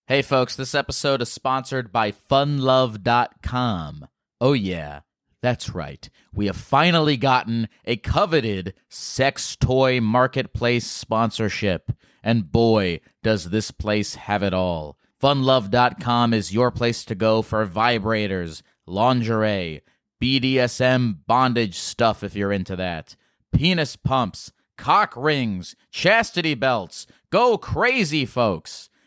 Speaker 11: Hey, folks, this episode is sponsored by funlove.com. Oh, yeah, that's right. We have finally gotten a coveted sex toy marketplace sponsorship. And boy, does this place have it all. Funlove.com is your place to go for vibrators, lingerie, BDSM bondage stuff if you're into that, penis pumps, cock rings, chastity belts. Go crazy, folks.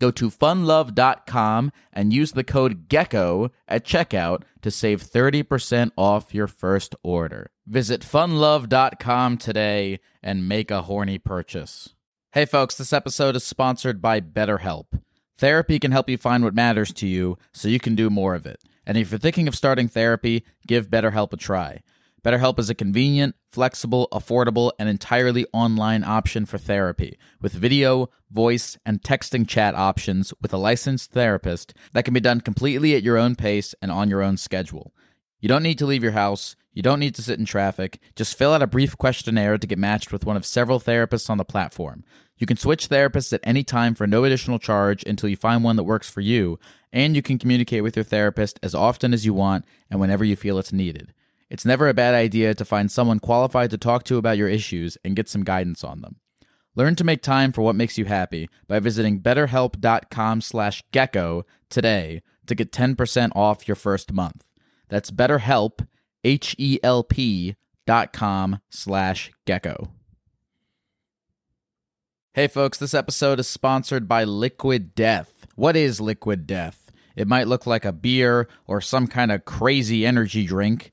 Speaker 4: Go to funlove.com and use the code GECKO at checkout to save 30% off your first order. Visit funlove.com today and make a horny purchase. Hey folks, this episode is sponsored by BetterHelp. Therapy can help you find what matters to you so you can do more of it. And if you're thinking of starting therapy, give BetterHelp a try. BetterHelp is a convenient, flexible, affordable, and entirely online option for therapy with video, voice, and texting chat options with a licensed therapist that can be done completely at your own pace and on your own schedule. You don't need to leave your house. You don't need to sit in traffic. Just fill out a brief questionnaire to get matched with one of several therapists on the platform. You can switch therapists at any time for no additional charge until you find one that works for you, and you can communicate with your therapist as often as you want and whenever you feel it's needed. It's never a bad idea to find someone qualified to talk to about your issues and get some guidance on them. Learn to make time for what makes you happy by visiting betterhelp.com slash gecko today to get 10% off your first month. That's betterhelp, H-E-L-P dot com slash gecko. Hey folks, this episode is sponsored by Liquid Death. What is Liquid Death? It might look like a beer or some kind of crazy energy drink,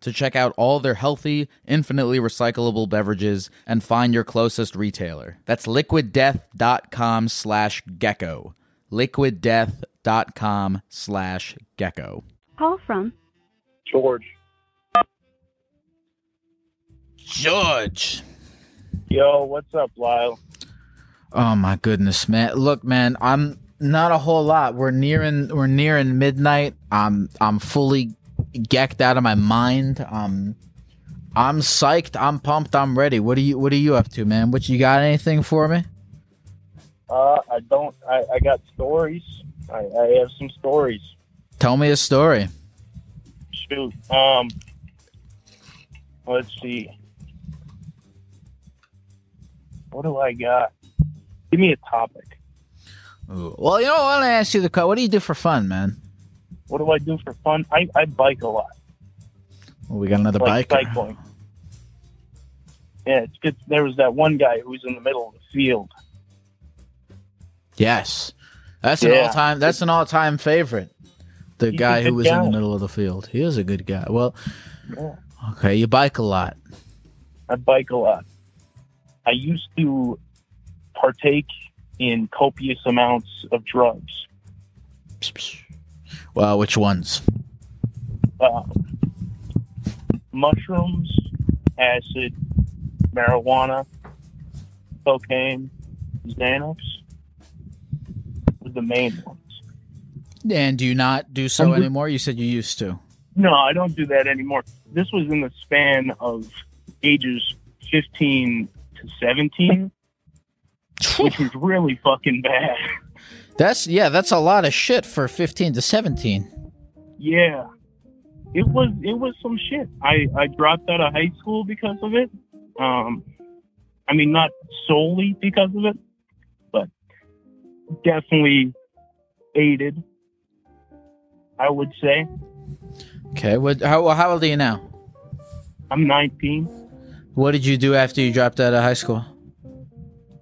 Speaker 4: to check out all their healthy, infinitely recyclable beverages and find your closest retailer. That's liquiddeath.com slash gecko. liquiddeath.com slash gecko.
Speaker 2: Call from
Speaker 12: George.
Speaker 13: George.
Speaker 12: Yo, what's up, Lyle?
Speaker 13: Oh my goodness, man. Look, man, I'm not a whole lot. We're nearing we're nearing midnight. I'm I'm fully gecked out of my mind. Um I'm psyched, I'm pumped, I'm ready. What are you what are you up to, man? What you got anything for me?
Speaker 12: Uh, I don't. I, I got stories. I, I have some stories.
Speaker 13: Tell me a story.
Speaker 12: Shoot. Um. Let's see. What do I got? Give me a topic.
Speaker 13: Ooh. Well, you know, I want to ask you the what do you do for fun, man?
Speaker 12: What do I do for fun? I, I bike a lot.
Speaker 13: Well, we got another
Speaker 12: like
Speaker 13: bike.
Speaker 12: cycling. Yeah, it's good. There was that one guy who was in the middle of the field.
Speaker 13: Yes. That's an
Speaker 12: Yeah.
Speaker 13: all time that's an all time favorite. The
Speaker 12: He's
Speaker 13: guy who was in the middle of the field. He is a good guy. Well,
Speaker 12: Yeah.
Speaker 13: okay, you bike a lot.
Speaker 12: I bike a lot. I used to partake in copious amounts of drugs.
Speaker 13: Well, which ones?
Speaker 12: Uh, mushrooms, acid, marijuana, cocaine, Xanax were the main ones.
Speaker 13: And do you not do so
Speaker 12: I'm just-
Speaker 13: anymore? You said you used to.
Speaker 12: No, I don't do that anymore. This was in the span of ages 15 to 17, which was really fucking bad. (laughs)
Speaker 13: That's yeah, that's a lot of shit for 15 to 17.
Speaker 12: Yeah. It was it was some shit. I I dropped out of high school because of it. Um I mean not solely because of it, but definitely aided. I would say.
Speaker 13: Okay, what how how old are you now?
Speaker 12: I'm 19.
Speaker 13: What did you do after you dropped out of high school?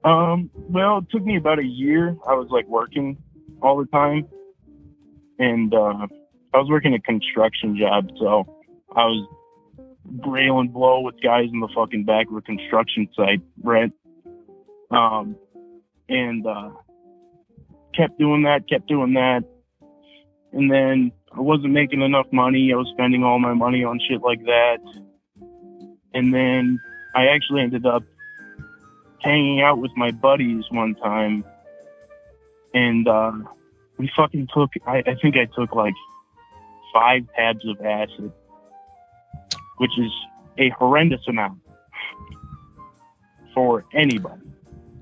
Speaker 12: Um, well, it took me about a year. I was like working all the time, and uh, I was working a construction job, so I was railing blow with guys in the fucking back of a construction site, right? Um, and uh, kept doing that, kept doing that. and then I wasn't making enough money. I was spending all my money on shit like that. And then I actually ended up hanging out with my buddies one time, and uh, we fucking took. I, I think I took like five tabs of acid, which is a horrendous amount for anybody.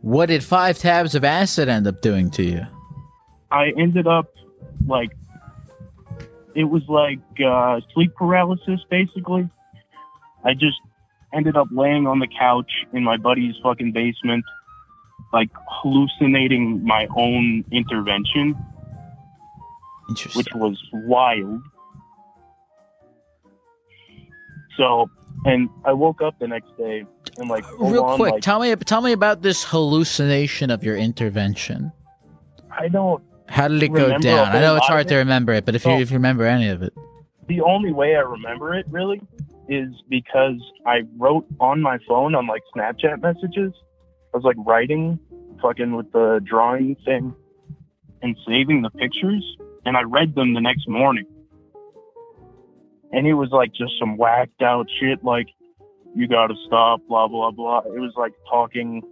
Speaker 4: What did five tabs of acid end up doing to you?
Speaker 12: I ended up like it was like uh, sleep paralysis basically. I just ended up laying on the couch in my buddy's fucking basement, like hallucinating my own intervention,
Speaker 4: Interesting.
Speaker 12: which was wild. So, and I woke up the next day and like
Speaker 4: Real
Speaker 12: on,
Speaker 4: quick,
Speaker 12: like,
Speaker 4: tell me tell me about this hallucination of your intervention.
Speaker 12: I don't
Speaker 4: How did it go down? I know it's hard
Speaker 12: of
Speaker 4: to remember it, but if you
Speaker 12: Oh.
Speaker 4: if you remember any of it,
Speaker 12: the only way I remember it really is because I wrote on my phone on like Snapchat messages. I was like writing fucking with the drawing thing and saving the pictures and I read them the next morning. And it was like just some whacked out shit like you gotta stop, blah blah blah. It was like talking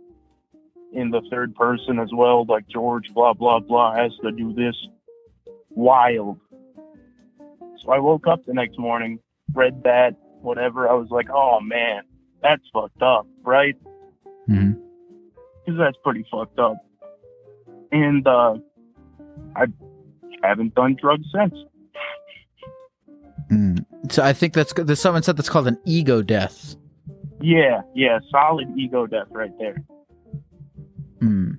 Speaker 12: in the third person as well, like George blah blah blah has to do this. Wild. So I woke up the next morning, read that, whatever. I was like, oh man, that's fucked up, right?
Speaker 4: Mhm.
Speaker 12: Because that's pretty fucked up. And uh, I haven't done drugs since.
Speaker 4: Mm. so I think that's there's someone said that's called an ego death.
Speaker 12: Yeah, yeah, solid ego death right there.
Speaker 4: Mm.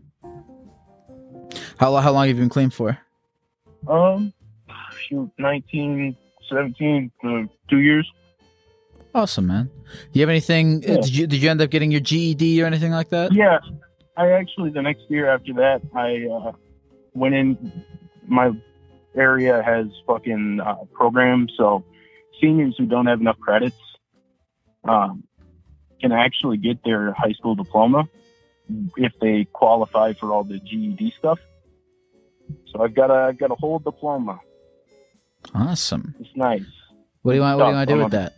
Speaker 4: How how long have you been clean for?
Speaker 12: Um, shoot, 19, 17, uh, two years.
Speaker 4: Awesome, man. You have anything? uh,
Speaker 12: Yeah.
Speaker 4: Did you did you end up getting your GED or anything like that?
Speaker 12: Yeah, I actually the next year after that I uh, went in. My area has fucking uh, programs, so seniors who don't have enough credits um, can actually get their high school diploma if they qualify for all the GED stuff. So I've got a I've got a whole diploma.
Speaker 4: Awesome.
Speaker 12: It's nice.
Speaker 4: What do you want? What do you want to do with that?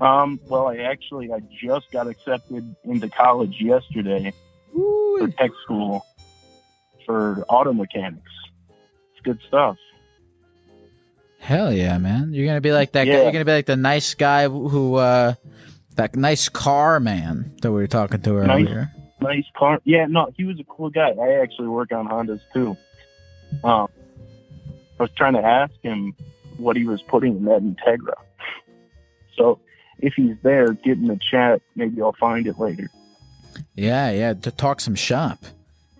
Speaker 12: Um, well, I actually I just got accepted into college yesterday for tech school for auto mechanics. It's good stuff.
Speaker 4: Hell yeah, man! You're gonna be like that guy.
Speaker 12: Yeah.
Speaker 4: You're gonna be like the nice guy who, uh, that nice car man that we were talking to
Speaker 12: Nice.
Speaker 4: earlier.
Speaker 12: Nice car. Yeah, no, he was a cool guy. I actually work on Hondas too. Um, I was trying to ask him what he was putting in that Integra. So if he's there, get in the chat. Maybe I'll find it later.
Speaker 4: Yeah, yeah, to talk some shop.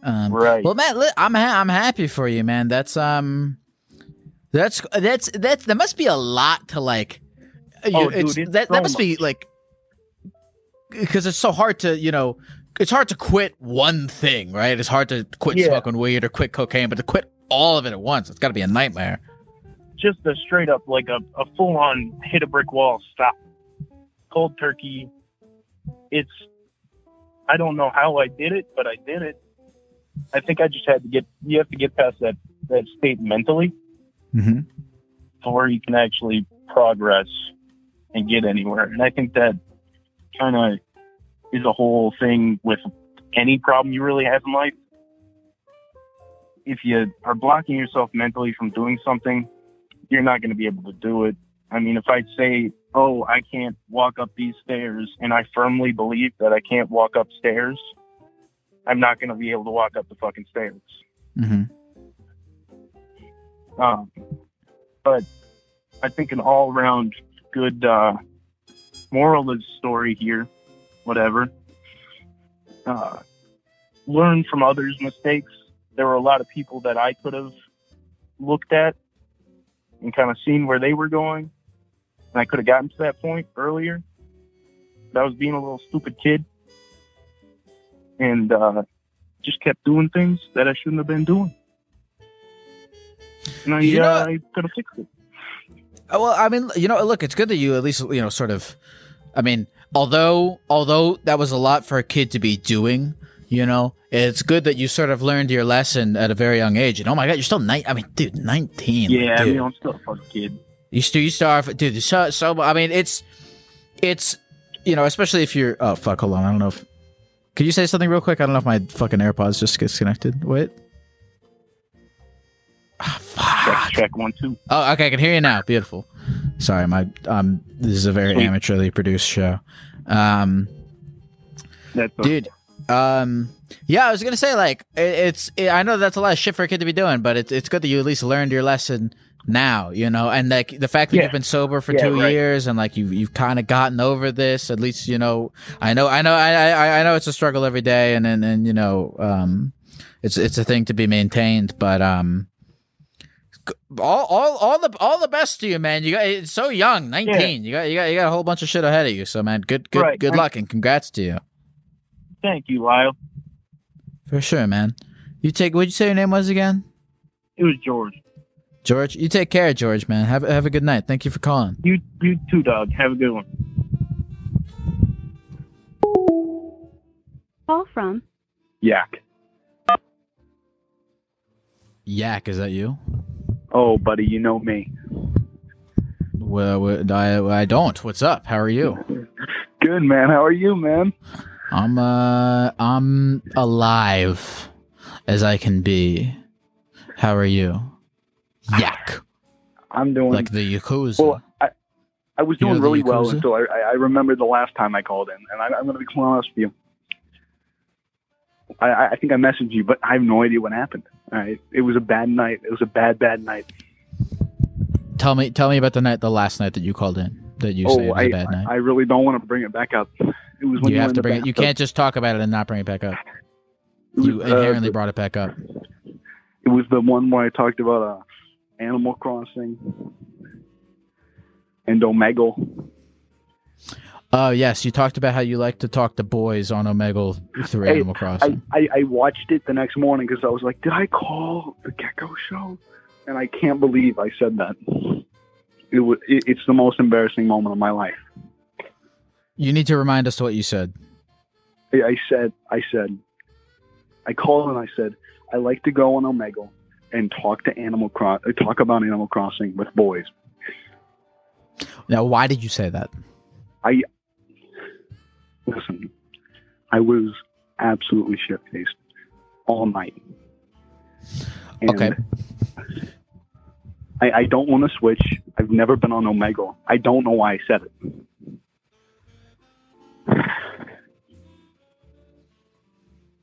Speaker 4: Um,
Speaker 12: Right.
Speaker 4: Well, Matt, I'm ha- I'm happy for you, man. That's um, that's that's that's that must be a lot to like. uh,
Speaker 12: Oh,
Speaker 4: you-
Speaker 12: dude,
Speaker 4: that
Speaker 12: so
Speaker 4: that must be like because it's so hard to you know it's hard to quit one thing, right? It's hard to quit
Speaker 12: Yeah.
Speaker 4: smoking weed or quit cocaine, but to quit all of it at once, it's got to be a nightmare.
Speaker 12: just a straight up like a, a full on hit a brick wall stop cold turkey it's i don't know how i did it but i did it i think i just had to get you have to get past that that state mentally
Speaker 4: Mm-hmm.
Speaker 12: before you can actually progress and get anywhere and i think that kind of is a whole thing with any problem you really have in life if you are blocking yourself mentally from doing something you're not going to be able to do it. I mean, if I say, oh, I can't walk up these stairs, and I firmly believe that I can't walk up stairs, I'm not going to be able to walk up the fucking stairs.
Speaker 4: Mm-hmm.
Speaker 12: Um, but I think an all around good uh, moral of the story here, whatever. Uh, learn from others' mistakes. There were a lot of people that I could have looked at and kind of seen where they were going. And I could have gotten to that point earlier. But I was being a little stupid kid and uh, just kept doing things that I shouldn't have been doing. And I,
Speaker 4: You know-
Speaker 12: uh, I could have fixed it.
Speaker 4: Uh, Well, I mean, you know, look, it's good that you at least, you know, sort of. I mean, although although that was a lot for a kid to be doing, you know, it's good that you sort of learned your lesson at a very young age. And oh my god, you're still nine. I mean, dude, nineteen.
Speaker 14: Yeah, I mean, I'm still a fucking kid.
Speaker 4: You still you still are, dude. So so I mean, it's it's you know, especially if you're. Oh fuck, hold on. I don't know if. Could you say something real quick? I don't know if my fucking AirPods just disconnected. Wait.
Speaker 14: Check, check one, two.
Speaker 4: Oh, okay. I can hear you now. Beautiful. Sorry, my um. This is a very
Speaker 14: Sweet.
Speaker 4: amateurly produced show. Um,
Speaker 14: That's
Speaker 4: dude. Um, yeah, I was gonna say like it, it's. It, I know that's a lot of shit for a kid to be doing, but it's it's good that you at least learned your lesson now. You know, and like the fact that
Speaker 14: Yeah.
Speaker 4: you've been sober for
Speaker 14: Yeah,
Speaker 4: two
Speaker 14: right.
Speaker 4: years and like you've you've kind of gotten over this. At least you know. I know. I know. I I I know it's a struggle every day, and and and you know, um, it's it's a thing to be maintained, but um. All, all, all the, all the best to you, man. You got it's so young, nineteen. You got, you got, you got a whole bunch of shit ahead of you. So, man, good, good,
Speaker 14: Right.
Speaker 4: good luck and congrats to you.
Speaker 14: Thank you, Lyle.
Speaker 4: For sure, man. You take. What'd you say your name was again?
Speaker 14: It was George.
Speaker 4: George. You take care, George, man. Have have a good night. Thank you for calling.
Speaker 14: You, you too, dog. Have a good one.
Speaker 2: Call from
Speaker 14: Yak.
Speaker 4: Yak, is that you?
Speaker 14: Oh, buddy, you know me.
Speaker 4: Well, well, I I don't. What's up? How are you? (laughs)
Speaker 14: Good, man. How are you, man?
Speaker 4: I'm uh I'm alive as I can be. How are you? Yak,
Speaker 14: I'm doing
Speaker 4: like the yakuza.
Speaker 14: well. I, I was
Speaker 4: You know
Speaker 14: doing really well until I, I remembered the last time I called in, and I, I'm going to be honest with you. I- I, think I messaged you, but I have no idea what happened. All right, it was a bad night. It was a bad, bad night.
Speaker 4: tell me tell me about the night, the last night that you called in. That you say
Speaker 14: oh,
Speaker 4: it was
Speaker 14: I,
Speaker 4: a bad night.
Speaker 14: I really don't want to bring it back up. It was when
Speaker 4: you
Speaker 14: you,
Speaker 4: have to bring it. You can't just talk about it and not bring it back up.
Speaker 14: It was,
Speaker 4: You
Speaker 14: uh,
Speaker 4: inherently
Speaker 14: the-
Speaker 4: brought it back up.
Speaker 14: It was the one where I talked about uh, Animal Crossing and Omegle.
Speaker 4: Oh uh, yes, you talked about how you like to talk to boys on Omegle through
Speaker 14: Hey,
Speaker 4: Animal Crossing.
Speaker 14: I, I, I watched it the next morning because I was like, did I call the Gecko Show? And I can't believe I said that. It, wa it, it's the most embarrassing moment of my life.
Speaker 4: you need to remind us to what you said.
Speaker 14: I, I said, I said, I called and I said, I like to go on Omegle and talk to Animal Cross, talk about Animal Crossing with boys.
Speaker 4: Now, why did you say that?
Speaker 14: I listen. I was absolutely shit faced all night. And
Speaker 4: Okay.
Speaker 14: I, I don't want to switch. I've never been on Omega. I don't know why I said it.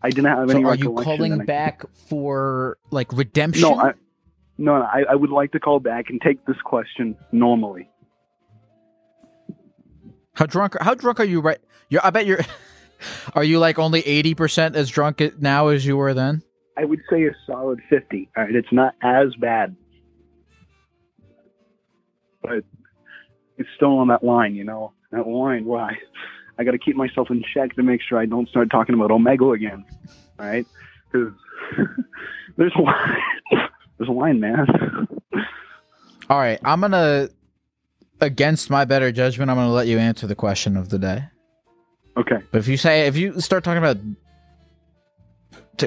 Speaker 14: I didn't have
Speaker 4: So,
Speaker 14: any.
Speaker 4: are you calling
Speaker 14: I-
Speaker 4: back for like redemption?
Speaker 14: No, I, no, I, I would like to call back and take this question normally.
Speaker 4: How drunk? How drunk are you? Right? You're. I bet you're. (laughs) Are you like only eighty percent as drunk now as you were then?
Speaker 14: I would say a solid 50. All right, it's not as bad, but it's still on that line, you know, that line where I, got to keep myself in check to make sure I don't start talking about Omega again. All right, because (laughs) there's a line, (laughs) there's a line, man.
Speaker 4: All right, I'm gonna, against my better judgment, I'm gonna let you answer the question of the day.
Speaker 14: Okay.
Speaker 4: But if you say if you start talking about,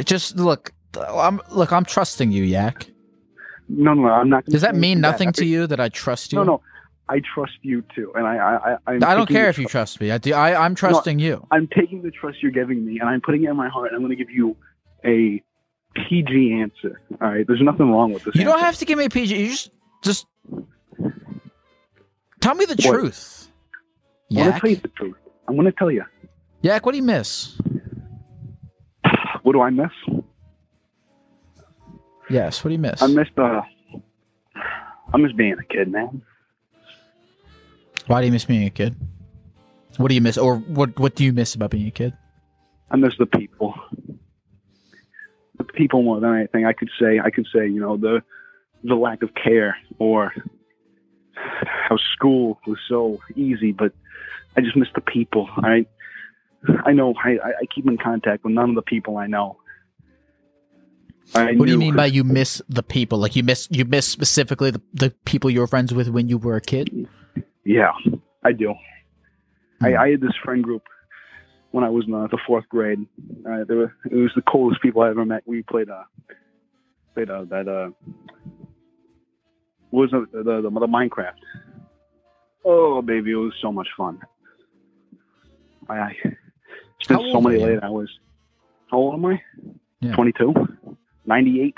Speaker 4: just look, I'm look, I'm trusting you, Yak.
Speaker 14: No, no, I'm not.
Speaker 4: Does that mean nothing
Speaker 14: I
Speaker 4: to you that I trust you?
Speaker 14: No, no, I trust you too, and I, I, I, I'm
Speaker 4: I don't care if you trust me. I, do, I I'm trusting you.
Speaker 14: I'm taking the trust you're giving me, and I'm putting it in my heart. And I'm going to give you a PG answer. All right, there's nothing wrong with this.
Speaker 4: You don't have to give me a PG. You just just tell me the
Speaker 14: What?
Speaker 4: truth.
Speaker 14: I want to tell you the truth. I'm going to tell you.
Speaker 4: Yak, what do you miss?
Speaker 14: What do I miss?
Speaker 4: Yes, what do you miss?
Speaker 14: I miss uh, I miss being a kid, man.
Speaker 4: Why do you miss being a kid? What do you miss, or what what do you miss about being a kid?
Speaker 14: I miss the people. The people more than anything. I could say. I could say. You know the the lack of care or how school was so easy, but I just miss the people. I I know. I, I keep in contact with none of the people I know. I
Speaker 4: What do you mean by you miss the people? Like you miss you miss specifically the, the people you were friends with when you were a kid?
Speaker 14: Yeah, I do. I,
Speaker 4: Hmm.
Speaker 14: I had this friend group when I was in the fourth grade. Uh, they were, it was the coolest people I ever met. We played uh played uh, that uh was the, the the the Minecraft. Oh baby, it was so much fun. I, I spent so many late hours. How old am I?
Speaker 4: Yeah.
Speaker 14: 22. 98.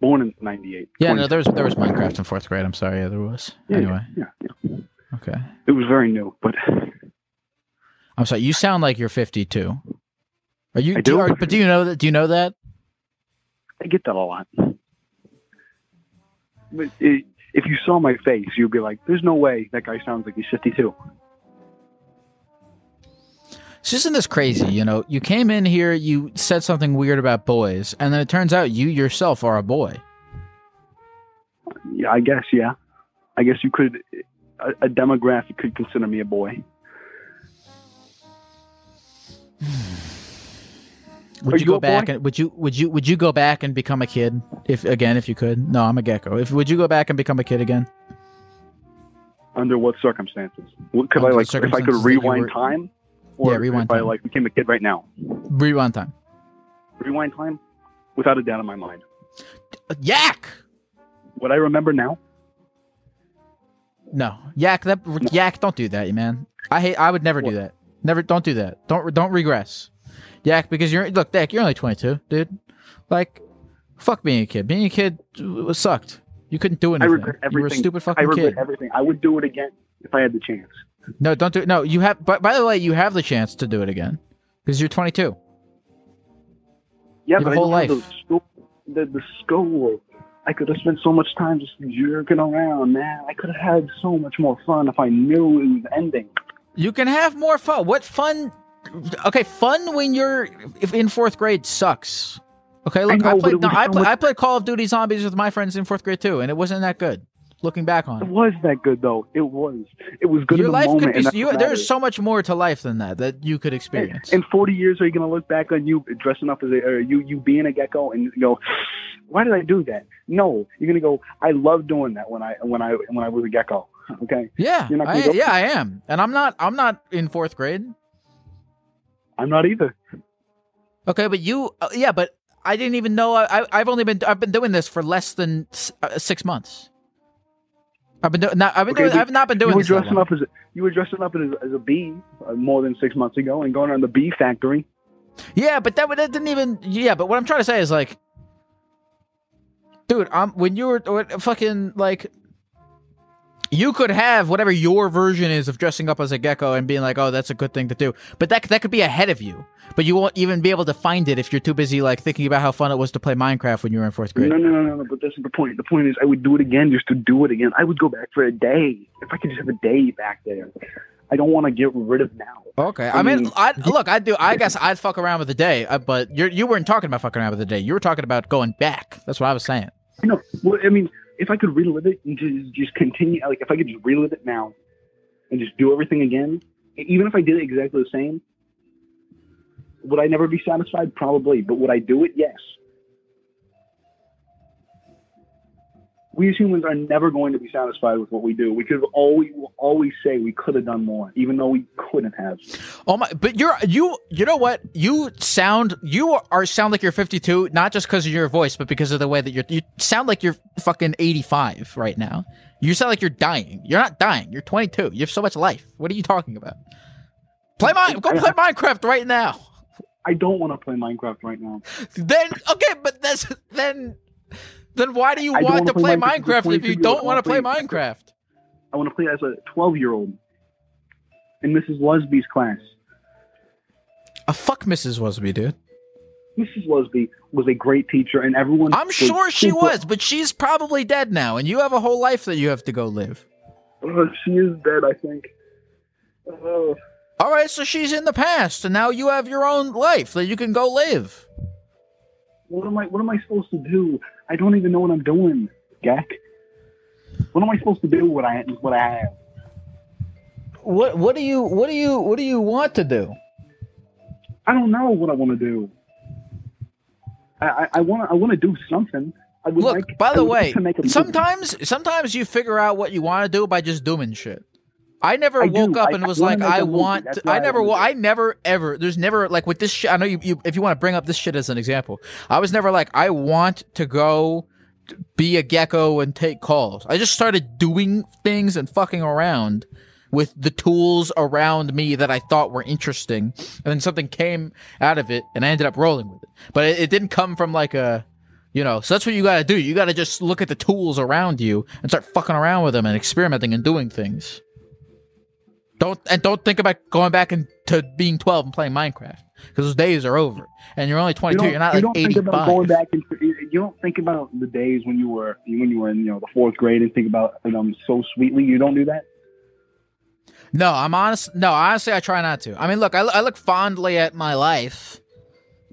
Speaker 14: Born in 98.
Speaker 4: Yeah,
Speaker 14: 20.
Speaker 4: no, there was there was Minecraft in fourth grade. I'm sorry, yeah, there was.
Speaker 14: Yeah,
Speaker 4: anyway,
Speaker 14: Yeah, yeah.
Speaker 4: okay.
Speaker 14: It was very new, but
Speaker 4: I'm sorry. You sound like you're 52. Are you?
Speaker 14: I do.
Speaker 4: are- but do you know that? Do you know that?
Speaker 14: I get that a lot. But it, if you saw my face, you'd be like, "There's no way that guy sounds like he's 52."
Speaker 4: So isn't this crazy? You know, you came in here, you said something weird about boys, and then it turns out you yourself are a boy.
Speaker 14: Yeah, I guess. Yeah, I guess you could. A, a demographic could consider me a boy. (sighs)
Speaker 4: Would
Speaker 14: Are
Speaker 4: you go back
Speaker 14: boy?
Speaker 4: and would you would you would you go back and become a kid if again if you could? No, I'm a gecko. If would you go back and become a kid again?
Speaker 14: Under what circumstances? Could
Speaker 4: Under
Speaker 14: I like if I could rewind
Speaker 4: were-
Speaker 14: time? Or
Speaker 4: Yeah, rewind
Speaker 14: if I
Speaker 4: time.
Speaker 14: like became a kid right now?
Speaker 4: Rewind time.
Speaker 14: Rewind time, without a doubt in my mind.
Speaker 4: Yak.
Speaker 14: What I remember now,
Speaker 4: No, yak. That yak. Don't do that, you man. I hate. I would never do that. Never. Don't do that. Don't don't regress. Yak, because you're look, Yak. You're only 22, dude. Like, fuck being a kid. Being a kid uh, sucked. You couldn't do anything.
Speaker 14: I regret everything.
Speaker 4: You were a stupid
Speaker 14: I regret
Speaker 4: kid.
Speaker 14: everything. I would do it again if I had the chance.
Speaker 4: No, don't do it. No, you have. But by the way, you have the chance to do it again because you're 22.
Speaker 14: Yeah,
Speaker 4: Your
Speaker 14: but
Speaker 4: whole
Speaker 14: I
Speaker 4: life.
Speaker 14: The, school, the, the school. I could have spent so much time just jerking around, man. I could have had so much more fun if I knew it was ending.
Speaker 4: You can have more fun. What fun? Okay, fun when you're if in fourth grade sucks. Okay, look, I,
Speaker 14: know, but
Speaker 4: played. No, I, play, I played Call of Duty Zombies with my friends in fourth grade too, and it wasn't that good. Looking back on
Speaker 14: It
Speaker 4: it,
Speaker 14: was that good though. It was. It was good
Speaker 4: your life
Speaker 14: moment.
Speaker 4: could be. You, there's so much more to life than that that you could experience.
Speaker 14: In 40 years, are you going to look back on you dressing up as a, or you you being a gecko and go, why did I do that? No, you're going to go. I love doing that when I when I when I was a gecko. (laughs) Okay.
Speaker 4: yeah, I,
Speaker 14: gonna go-
Speaker 4: yeah, I am, and I'm not. I'm not in fourth grade.
Speaker 14: I'm not either.
Speaker 4: Okay, but you, uh, yeah, but I didn't even know. I, I, I've only been. I've been doing this for less than s- uh, six months. I've been doing. Not, I've been
Speaker 14: Okay,
Speaker 4: doing. I've not been doing
Speaker 14: You were
Speaker 4: this.
Speaker 14: dressing up as a, you were dressing up as, as a bee uh, more than six months ago and going on the bee factory.
Speaker 4: Yeah, but that, that didn't even. Yeah, but what I'm trying to say is like, dude, um, when you were fucking like, you could have whatever your version is of dressing up as a gecko and being like, oh, that's a good thing to do. But that that could be ahead of you. But you won't even be able to find it if you're too busy like thinking about how fun it was to play Minecraft when you were in fourth grade.
Speaker 14: No, no, no, no, no. But that's the point. The point is, I would do it again just to do it again. I would go back for a day if I could just have a day back there. I don't want to get rid of now.
Speaker 4: Okay, I, mean, I look, I do. I guess I'd fuck around with the day, uh, but you you weren't talking about fucking around with the day. You were talking about going back. That's what I was saying.
Speaker 14: No, well, I mean, if I could relive it and just, just continue, like if I could just relive it now and just do everything again, even if I did it exactly the same, would I never be satisfied? Probably. But would I do it? Yes. We as humans are never going to be satisfied with what we do. We could always always say we could have done more, even though we couldn't have.
Speaker 4: Oh my! But you're you. You know what? You sound you are sound like you're 52, not just because of your voice, but because of the way that you're. You sound like you're fucking 85 right now. You sound like you're dying. You're not dying. You're 22. You have so much life. What are you talking about? Play my go play Minecraft right now.
Speaker 14: I don't want to play Minecraft right now.
Speaker 4: Then okay, but that's then then why do you
Speaker 14: I
Speaker 4: want
Speaker 14: wanna
Speaker 4: play
Speaker 14: play Minecraft
Speaker 4: Minecraft if you don't want to play Minecraft?
Speaker 14: I want to play as a 12 year old in Mrs. Lusby's class.
Speaker 4: A fuck Mrs. Wasby, dude.
Speaker 14: Mrs. Lusby was a great teacher, and everyone.
Speaker 4: I'm sure she was, but she's probably dead now, and you have a whole life that you have to go live.
Speaker 14: Uh, she is dead, I think. Uh,
Speaker 4: All right, so she's in the past, and now you have your own life that you can go live.
Speaker 14: what am I? What am I supposed to do? I don't even know what I'm doing, Gak. What am I supposed to do? What I what I have?
Speaker 4: What What do you What do you What do you want to do?
Speaker 14: I don't know what I want to do. I I- I want I want to do something. I would
Speaker 4: Look,
Speaker 14: like,
Speaker 4: by the way,
Speaker 14: like to make a movie.
Speaker 4: sometimes sometimes you figure out what you want to do by just doing shit. I never
Speaker 14: I
Speaker 4: woke
Speaker 14: do.
Speaker 4: up and
Speaker 14: I
Speaker 4: was
Speaker 14: wanna
Speaker 4: like, I want.
Speaker 14: That's
Speaker 4: To,
Speaker 14: why
Speaker 4: I
Speaker 14: I
Speaker 4: never.
Speaker 14: wanna
Speaker 4: wa-
Speaker 14: do
Speaker 4: I never ever. There's never like with this shit. I know you. you if you want to bring up this shit as an example, I was never like, I want to go be a gecko and take calls. I just started doing things and fucking around with the tools around me that I thought were interesting, and then something came out of it, and I ended up rolling with it. But it, it didn't come from like a. You know, so that's what you got to do. You got to just look at the tools around you and start fucking around with them and experimenting and doing things. Don't and don't think about going back into being 12 and playing Minecraft because those days are over. And you're only 22.
Speaker 14: You
Speaker 4: You are not
Speaker 14: you
Speaker 4: like
Speaker 14: don't think about
Speaker 4: 85.
Speaker 14: going back into. You don't think about the days when you were when you were in you know the fourth grade and think about them so sweetly. You don't do that.
Speaker 4: No, I'm honest. No, honestly, I try not to. I mean, look, I, I look fondly at my life,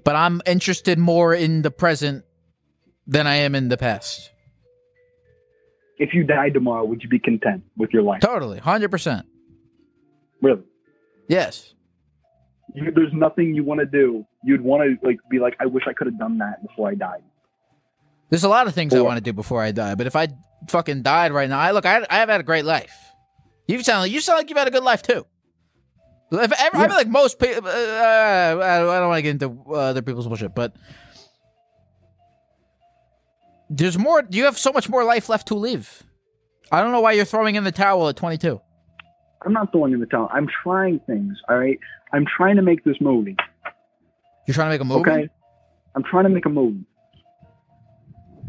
Speaker 4: but I'm interested more in the present than I am in the past.
Speaker 14: If you died tomorrow, would you be content with your life?
Speaker 4: Totally, hundred percent.
Speaker 14: Really?
Speaker 4: Yes.
Speaker 14: You, there's nothing you want to do. You'd want to like be like, I wish I could have done that before I died.
Speaker 4: There's a lot of things I want to do before I die, but if I fucking died right now, I look, I, I have had a great life. You sound like you sound like you've had a good life too. If ever, I mean, like most people, uh, I don't want to get into uh, other people's bullshit, but there's more. You have so much more life left to live. I don't know why you're throwing in the towel at 22.
Speaker 14: I'm not throwing in the towel. I'm trying things. All right. I'm trying to make this movie.
Speaker 4: You're trying to make a movie.
Speaker 14: Okay. I'm trying to make a movie.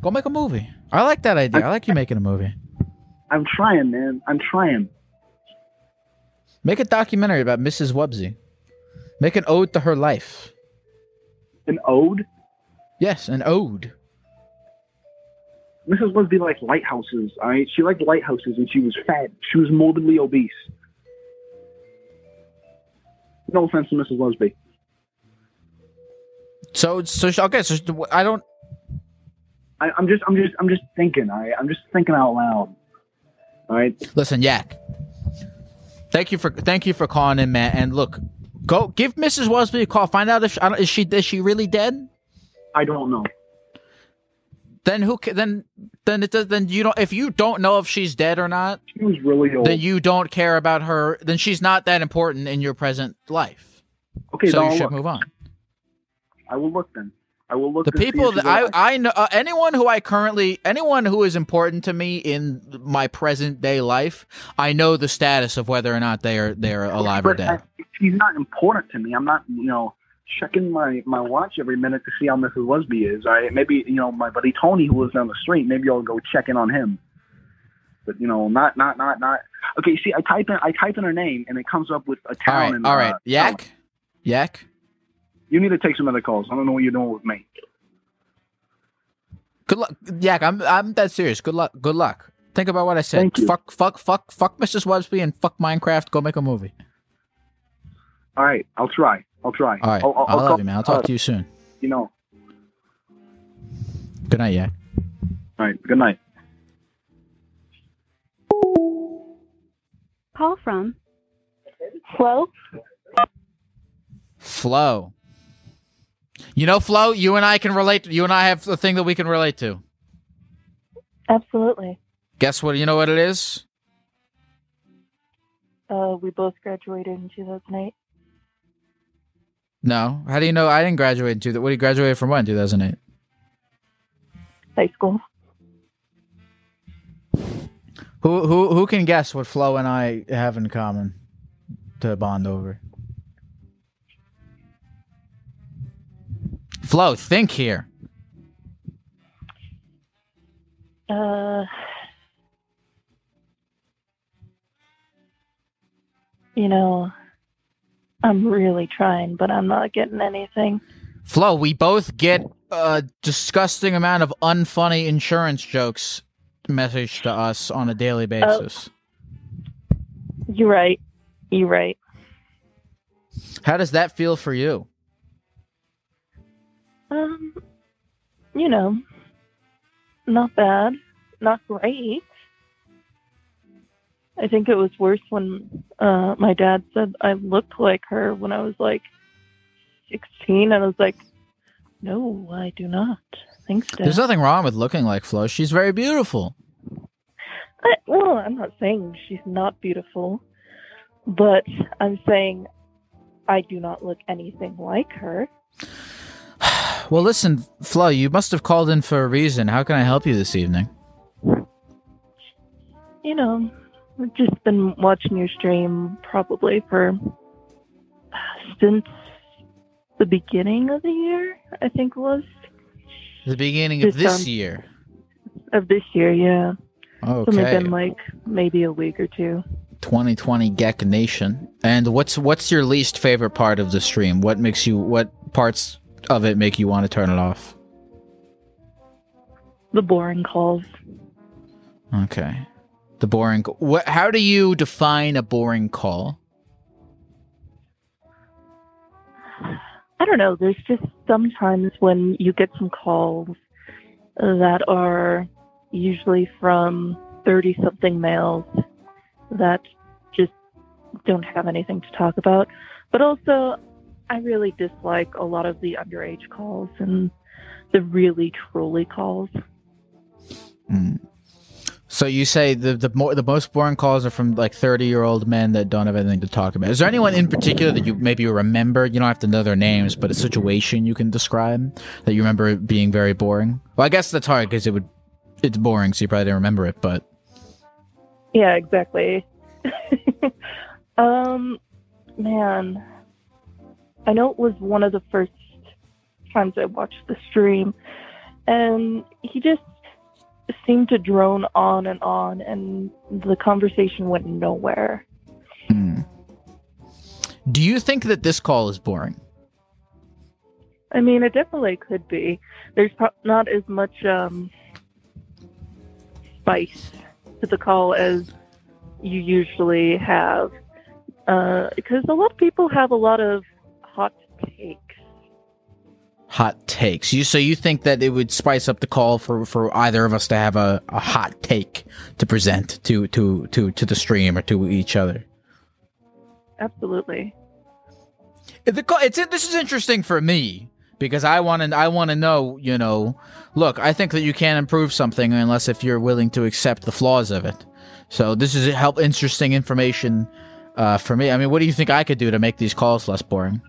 Speaker 4: Go make a movie. I like that idea. I like you making a movie.
Speaker 14: I'm trying, man. I'm trying.
Speaker 4: Make a documentary about Mrs. Wubsy. Make an ode to her life.
Speaker 14: An ode?
Speaker 4: Yes, an ode.
Speaker 14: Mrs. Lesby liked lighthouses. All right. She liked lighthouses, and she was fat. She was morbidly obese. No offense to Mrs. Lesby.
Speaker 4: So, so okay. So I don't.
Speaker 14: I, I'm just, I'm just, I'm just thinking. Right. I'm just thinking out loud. All right.
Speaker 4: Listen, Yak. Thank you for thank you for calling in, man. And look, go give Mrs. Wosby a call. Find out if she, is she is she really dead.
Speaker 14: I don't know.
Speaker 4: Then who? ca- Then then it does. Then you don't. If you don't know if she's dead or not,
Speaker 14: She was really old.
Speaker 4: then you don't care about her. Then she's not that important in your present life.
Speaker 14: Okay,
Speaker 4: so you
Speaker 14: I'll
Speaker 4: should
Speaker 14: look.
Speaker 4: move on.
Speaker 14: I will look then. I will look.
Speaker 4: The people that
Speaker 14: she's
Speaker 4: I. I know uh, anyone who I currently anyone who is important to me in my present day life, I know the status of whether or not they are they are alive or dead.
Speaker 14: I- she's not important to me. I'm not, you know, checking my my watch every minute to see how Mrs. Lesby is. I maybe you know my buddy Tony who lives down the street. Maybe I'll go check in on him. But you know, not not not not. Okay, see, I type in I type in her name and it comes up with a town.
Speaker 4: right,
Speaker 14: in,
Speaker 4: all right,
Speaker 14: uh,
Speaker 4: Yak, Yak.
Speaker 14: You need to take some other calls. I don't know what you're doing with me.
Speaker 4: Good luck, Yak. I'm I'm that serious. Good luck. Good luck. Think about what I said. Fuck, fuck, fuck, fuck, Mrs. Websby and fuck Minecraft. Go make a movie.
Speaker 14: All right, I'll try. I'll try.
Speaker 4: All right,
Speaker 14: I'll, I'll,
Speaker 4: I
Speaker 14: I'll
Speaker 4: love
Speaker 14: call-
Speaker 4: you, man. I'll talk
Speaker 14: uh,
Speaker 4: to you soon.
Speaker 14: You know.
Speaker 4: Good night, yeah.
Speaker 14: All right. Good night.
Speaker 2: Call from Flo.
Speaker 4: Flo. You know, Flo. You and I can relate. You and I have a thing that we can relate to.
Speaker 15: Absolutely.
Speaker 4: Guess what? You know what it is?
Speaker 15: Uh, we both graduated in 2008.
Speaker 4: No. How do you know? I didn't graduate in two. What? Do you graduate from when? Two thousand eight.
Speaker 15: High school.
Speaker 4: Who who who can guess what Flo and I have in common to bond over? Flo, think here.
Speaker 15: Uh, you know, I'm really trying, but I'm not getting anything.
Speaker 4: Flo, we both get a disgusting amount of unfunny insurance jokes messaged to us on a daily basis.
Speaker 15: You're right. You're right.
Speaker 4: How does that feel for you?
Speaker 15: Um, you know, not bad, not great. I think it was worse when uh, my dad said I looked like her when I was like 16, and I was like, no, I do not. Thanks, Dad.
Speaker 4: There's nothing wrong with looking like Flo. She's very beautiful.
Speaker 15: I, well, I'm not saying she's not beautiful. but I'm saying I do not look anything like her. (sighs)
Speaker 4: Well, listen, Flo, you must have called in for a reason. How can I help you this evening?
Speaker 15: You know, I've just been watching your stream probably for since the beginning of the year, I think it was.
Speaker 4: The beginning of
Speaker 15: Just,
Speaker 4: this
Speaker 15: um,
Speaker 4: year.
Speaker 15: Of this year, yeah. Okay. It's only
Speaker 4: Okay.
Speaker 15: been like maybe a week or two.
Speaker 4: 2020 Gek Nation. And what's what's your least favorite part of the stream? What makes you what parts of it make you want to turn it off?
Speaker 15: The boring calls.
Speaker 4: Okay. The boring what how do you define a boring call?
Speaker 15: I don't know. There's just sometimes when you get some calls that are usually from 30 something males that just don't have anything to talk about. But also, I really dislike a lot of the underage calls and the really truly calls. Hmm.
Speaker 4: So you say the the more the most boring calls are from like 30-year-old men that don't have anything to talk about. Is there anyone in particular that you maybe remember? You don't have to know their names, but a situation you can describe that you remember being very boring? Well, I guess that's hard because it would it's boring, so you probably didn't remember it, but
Speaker 15: Yeah, exactly. (laughs) um, man, I know it was one of the first times I watched the stream, and he just seemed to drone on and on, and the conversation went nowhere.
Speaker 4: do you think that this call is boring?
Speaker 15: I mean, it definitely could be. There's pro- not as much um, spice to the call as you usually have, uh, because a lot of people have a lot of. Hot takes.
Speaker 4: You so you think that it would spice up the call for for either of us to have a, a hot take to present to to to to the stream or to each other?
Speaker 15: Absolutely.
Speaker 4: The call, it's this is interesting for me because I want to I want to know, you know, look, I think that you can't improve something unless if you're willing to accept the flaws of it. So this is help interesting information uh, for me. I mean, what do you think I could do to make these calls less boring?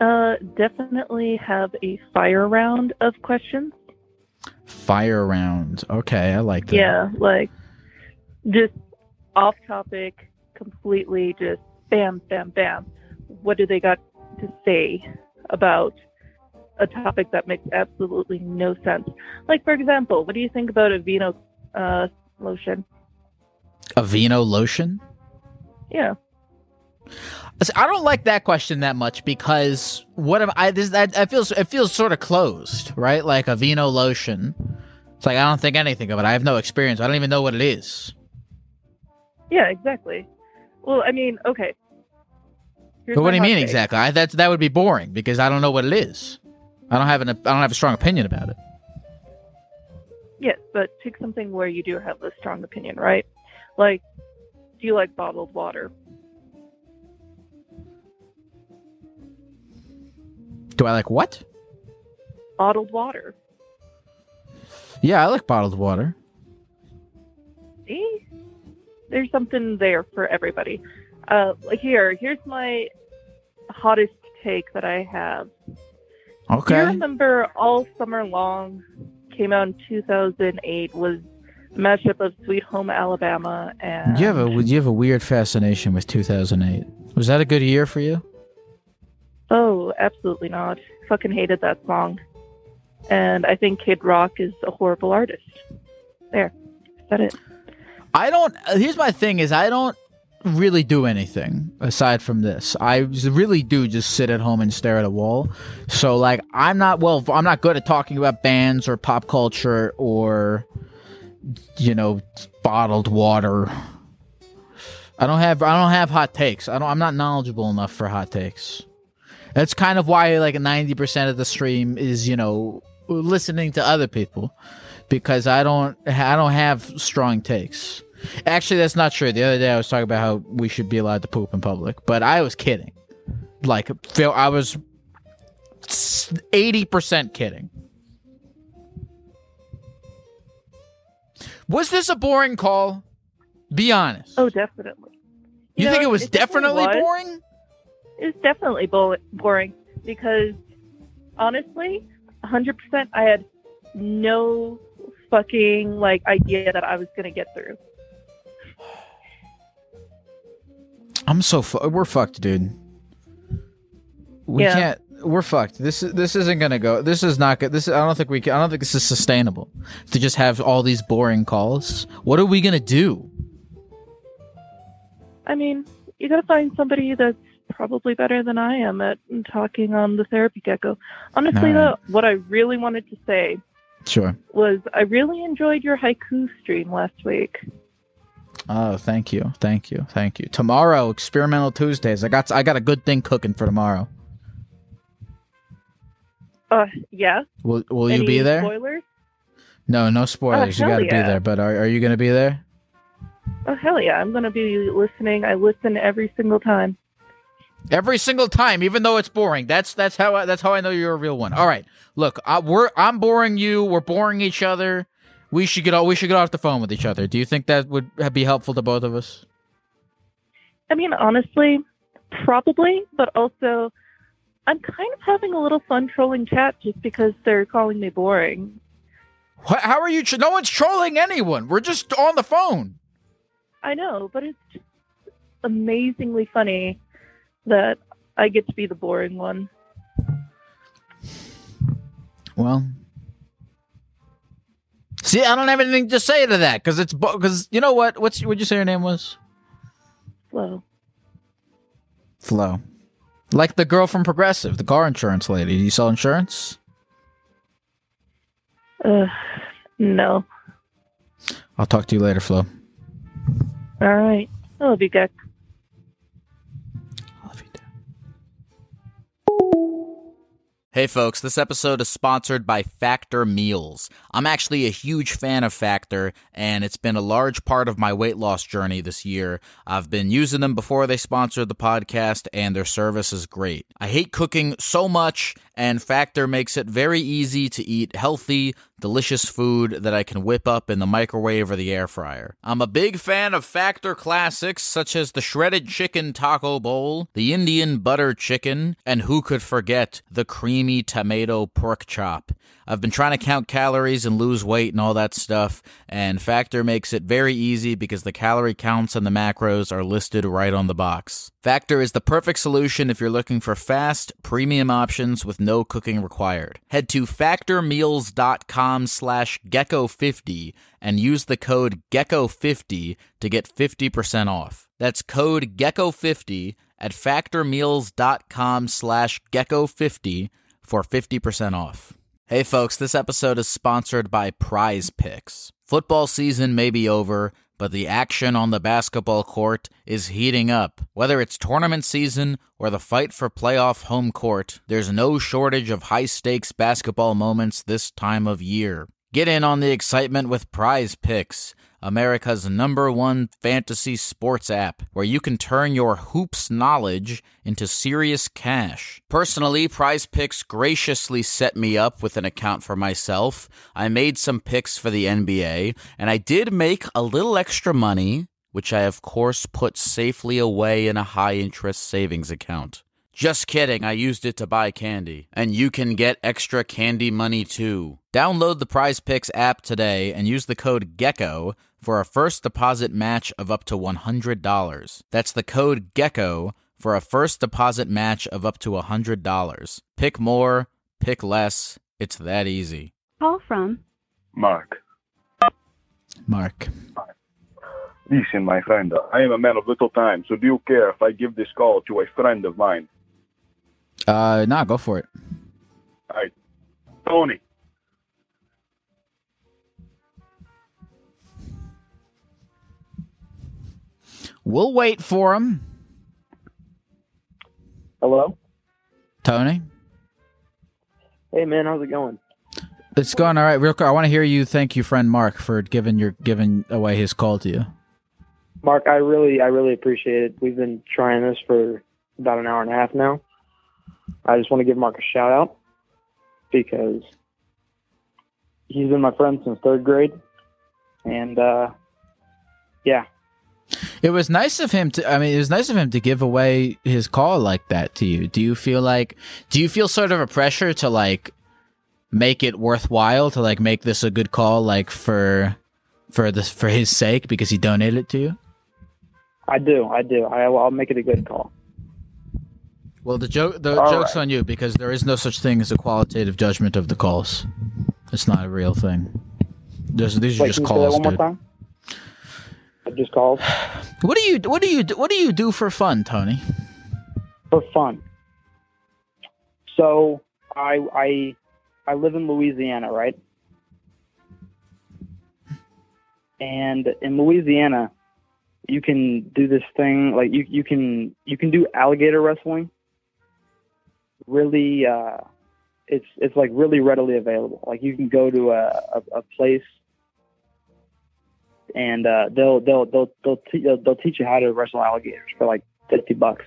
Speaker 15: Uh, definitely have a fire round of questions.
Speaker 4: Fire round. Okay, I like that.
Speaker 15: Yeah, like just off topic, completely just bam, bam, bam. What do they got to say about a topic that makes absolutely no sense? Like, for example, what do you think about Aveeno uh, lotion?
Speaker 4: Aveeno lotion?
Speaker 15: Yeah.
Speaker 4: I don't like that question that much because what am I? This that it feels it feels sort of closed, right? Like Aveeno lotion. It's like I don't think anything of it. I have no experience. I don't even know what it is.
Speaker 15: Yeah, exactly. Well, I mean, okay. Here's
Speaker 4: but what do you mean
Speaker 15: take.
Speaker 4: exactly? I, that's that would be boring because I don't know what it is. I don't have an I don't have a strong opinion about it.
Speaker 15: Yes, but take something where you do have a strong opinion, right? Like, do you like bottled water?
Speaker 4: Do I like what?
Speaker 15: Bottled water.
Speaker 4: Yeah, I like bottled water.
Speaker 15: See? There's something there for everybody. Uh, here, here's my hottest take that I have. Do you
Speaker 4: Okay.
Speaker 15: remember All Summer Long came out in 2008 was a mashup of Sweet Home Alabama and
Speaker 4: You have a you have a weird fascination with 2008. Was that a good year for you?
Speaker 15: Oh, absolutely not. Fucking hated that song. And I think Kid Rock is a horrible artist. There. Said it.
Speaker 4: I don't. Here's my thing: is I don't really do anything aside from this. I really do just sit at home and stare at a wall. So like, I'm not well. I'm not good at talking about bands or pop culture or you know bottled water. I don't have. I don't have hot takes. I don't. I'm not knowledgeable enough for hot takes. That's kind of why like 90% of the stream is you know listening to other people because I don't I don't have strong takes. Actually, that's not true. The other day I was talking about how we should be allowed to poop in public, but I was kidding. Like, Phil, I was eighty percent kidding. Was this a boring call?
Speaker 16: Be honest.
Speaker 15: Oh, definitely.
Speaker 16: You,
Speaker 15: know,
Speaker 16: think it was
Speaker 15: it definitely
Speaker 16: definitely
Speaker 15: was.
Speaker 16: boring?
Speaker 15: It's definitely bo- boring because honestly, 100% I had no fucking like idea that I was going to get through.
Speaker 16: I'm so fu- we're fucked, dude. We
Speaker 15: Yeah.
Speaker 16: can't. We're fucked. This is this isn't gonna go. This is not good. This is, I don't think we can. I don't think this is sustainable to just have all these boring calls. What are we gonna do?
Speaker 15: I mean, you got to find somebody that's probably better than I am at talking on the therapy gecko. Honestly, though, what I really wanted to say
Speaker 16: Sure.
Speaker 15: was I really enjoyed your haiku stream last week.
Speaker 16: Oh, thank you, thank you, thank you. Tomorrow, experimental Tuesdays. I got I got a good thing cooking for tomorrow.
Speaker 15: Uh, yeah.
Speaker 16: Will Will you be there?
Speaker 15: Spoilers?
Speaker 16: No, no spoilers. you got to
Speaker 15: yeah.
Speaker 16: be there. But are are you gonna be there?
Speaker 15: Oh hell yeah! I'm gonna be listening. I listen every single time.
Speaker 16: Every single time, even though it's boring. That's that's how I, that's how I know you're a real one. All right, look, I, we're I'm boring you. We're boring each other. We should get o- we should get off the phone with each other. Do you think that would be helpful to both of us?
Speaker 15: I mean, honestly, probably, but also, I'm kind of having a little fun trolling chat just because they're calling me boring.
Speaker 16: What, how are you? Tr- no one's trolling anyone. We're just on the phone.
Speaker 15: I know, but it's just amazingly funny that I get to be the boring one.
Speaker 16: Well, see, I don't have anything to say to that because it's because you know what? What's what'd you say your name was?
Speaker 15: Flo.
Speaker 16: Flo, like the girl from Progressive, the car insurance lady. Do you sell insurance?
Speaker 15: Uh, no.
Speaker 16: I'll talk to you later, Flo.
Speaker 15: All right. I love you, Geck.
Speaker 4: Hey folks, this episode is sponsored by Factor Meals. I'm actually a huge fan of Factor, and it's been a large part of my weight loss journey this year. I've been using them before they sponsored the podcast, and their service is great. I hate cooking so much, and Factor makes it very easy to eat healthy, delicious food that I can whip up in the microwave or the air fryer. I'm a big fan of Factor classics such as the shredded chicken taco bowl, the Indian butter chicken, and who could forget the creamy tomato pork chop. I've been trying to count calories and lose weight and all that stuff, and Factor makes it very easy because the calorie counts and the macros are listed right on the box. Factor is the perfect solution if you're looking for fast, premium options with no cooking required. Head to factormeals.com slash gecko50 and use the code gecko50 to get 50% off. That's code gecko50 at factormeals.com slash gecko50 for 50% off. Hey folks, this episode is sponsored by Prize Picks. Football season may be over, but the action on the basketball court is heating up. Whether it's tournament season or the fight for playoff home court, there's no shortage of high stakes basketball moments this time of year. Get in on the excitement with Prize Picks, America's number one fantasy sports app, where you can turn your hoops knowledge into serious cash. Personally, Prize Picks graciously set me up with an account for myself. I made some picks for the NBA, and I did make a little extra money, which I, of course, put safely away in a high interest savings account. Just kidding, I used it to buy candy. And you can get extra candy money too. Download the Prize Picks app today and use the code GECKO for a first deposit match of up to $100. That's the code GECKO for a first deposit match of up to $100. Pick more, pick less. It's that easy.
Speaker 2: Call from
Speaker 17: Mark.
Speaker 16: Mark.
Speaker 17: Listen, my friend, I am a man of little time, so do you care if I give this call to a friend of mine?
Speaker 16: Uh, nah, go for it.
Speaker 17: All right, Tony.
Speaker 16: We'll wait for him.
Speaker 5: Hello.
Speaker 16: Tony,
Speaker 5: Hey man, how's it going?
Speaker 16: it's going all right. Real quick, I want to hear you thank your friend Mark for giving your giving away his call to you.
Speaker 5: Mark, I really, I really appreciate it. We've been trying this for about an hour and a half now. I just want to give Mark a shout out because he's been my friend since third grade, and uh, yeah,
Speaker 4: It was nice of him to. I mean, it was nice of him to give away his call like that to you. Do you feel like? Do you feel sort of a pressure to like make it worthwhile to like make this a good call, like for for this for his sake because he donated it to you?
Speaker 5: I do. I do. I, I'll make it a good call.
Speaker 4: Well, the joke the
Speaker 5: All
Speaker 4: joke's on you because there is no such thing as a qualitative judgment of the calls. It's not a real thing. There's, these are
Speaker 5: Wait,
Speaker 4: just
Speaker 5: say that
Speaker 4: calls,
Speaker 5: one more
Speaker 4: dude.
Speaker 5: time? I just called
Speaker 4: What do you what do you what do you do for fun, Tony?
Speaker 5: for fun. So I I I live in Louisiana, right? And in Louisiana, you can do this thing like you you can you can do alligator wrestling. Really, uh, it's it's like really readily available. Like you can go to a a, a place, and uh, they'll they'll they'll they'll, te- they'll they'll teach you how to wrestle alligators for like fifty bucks.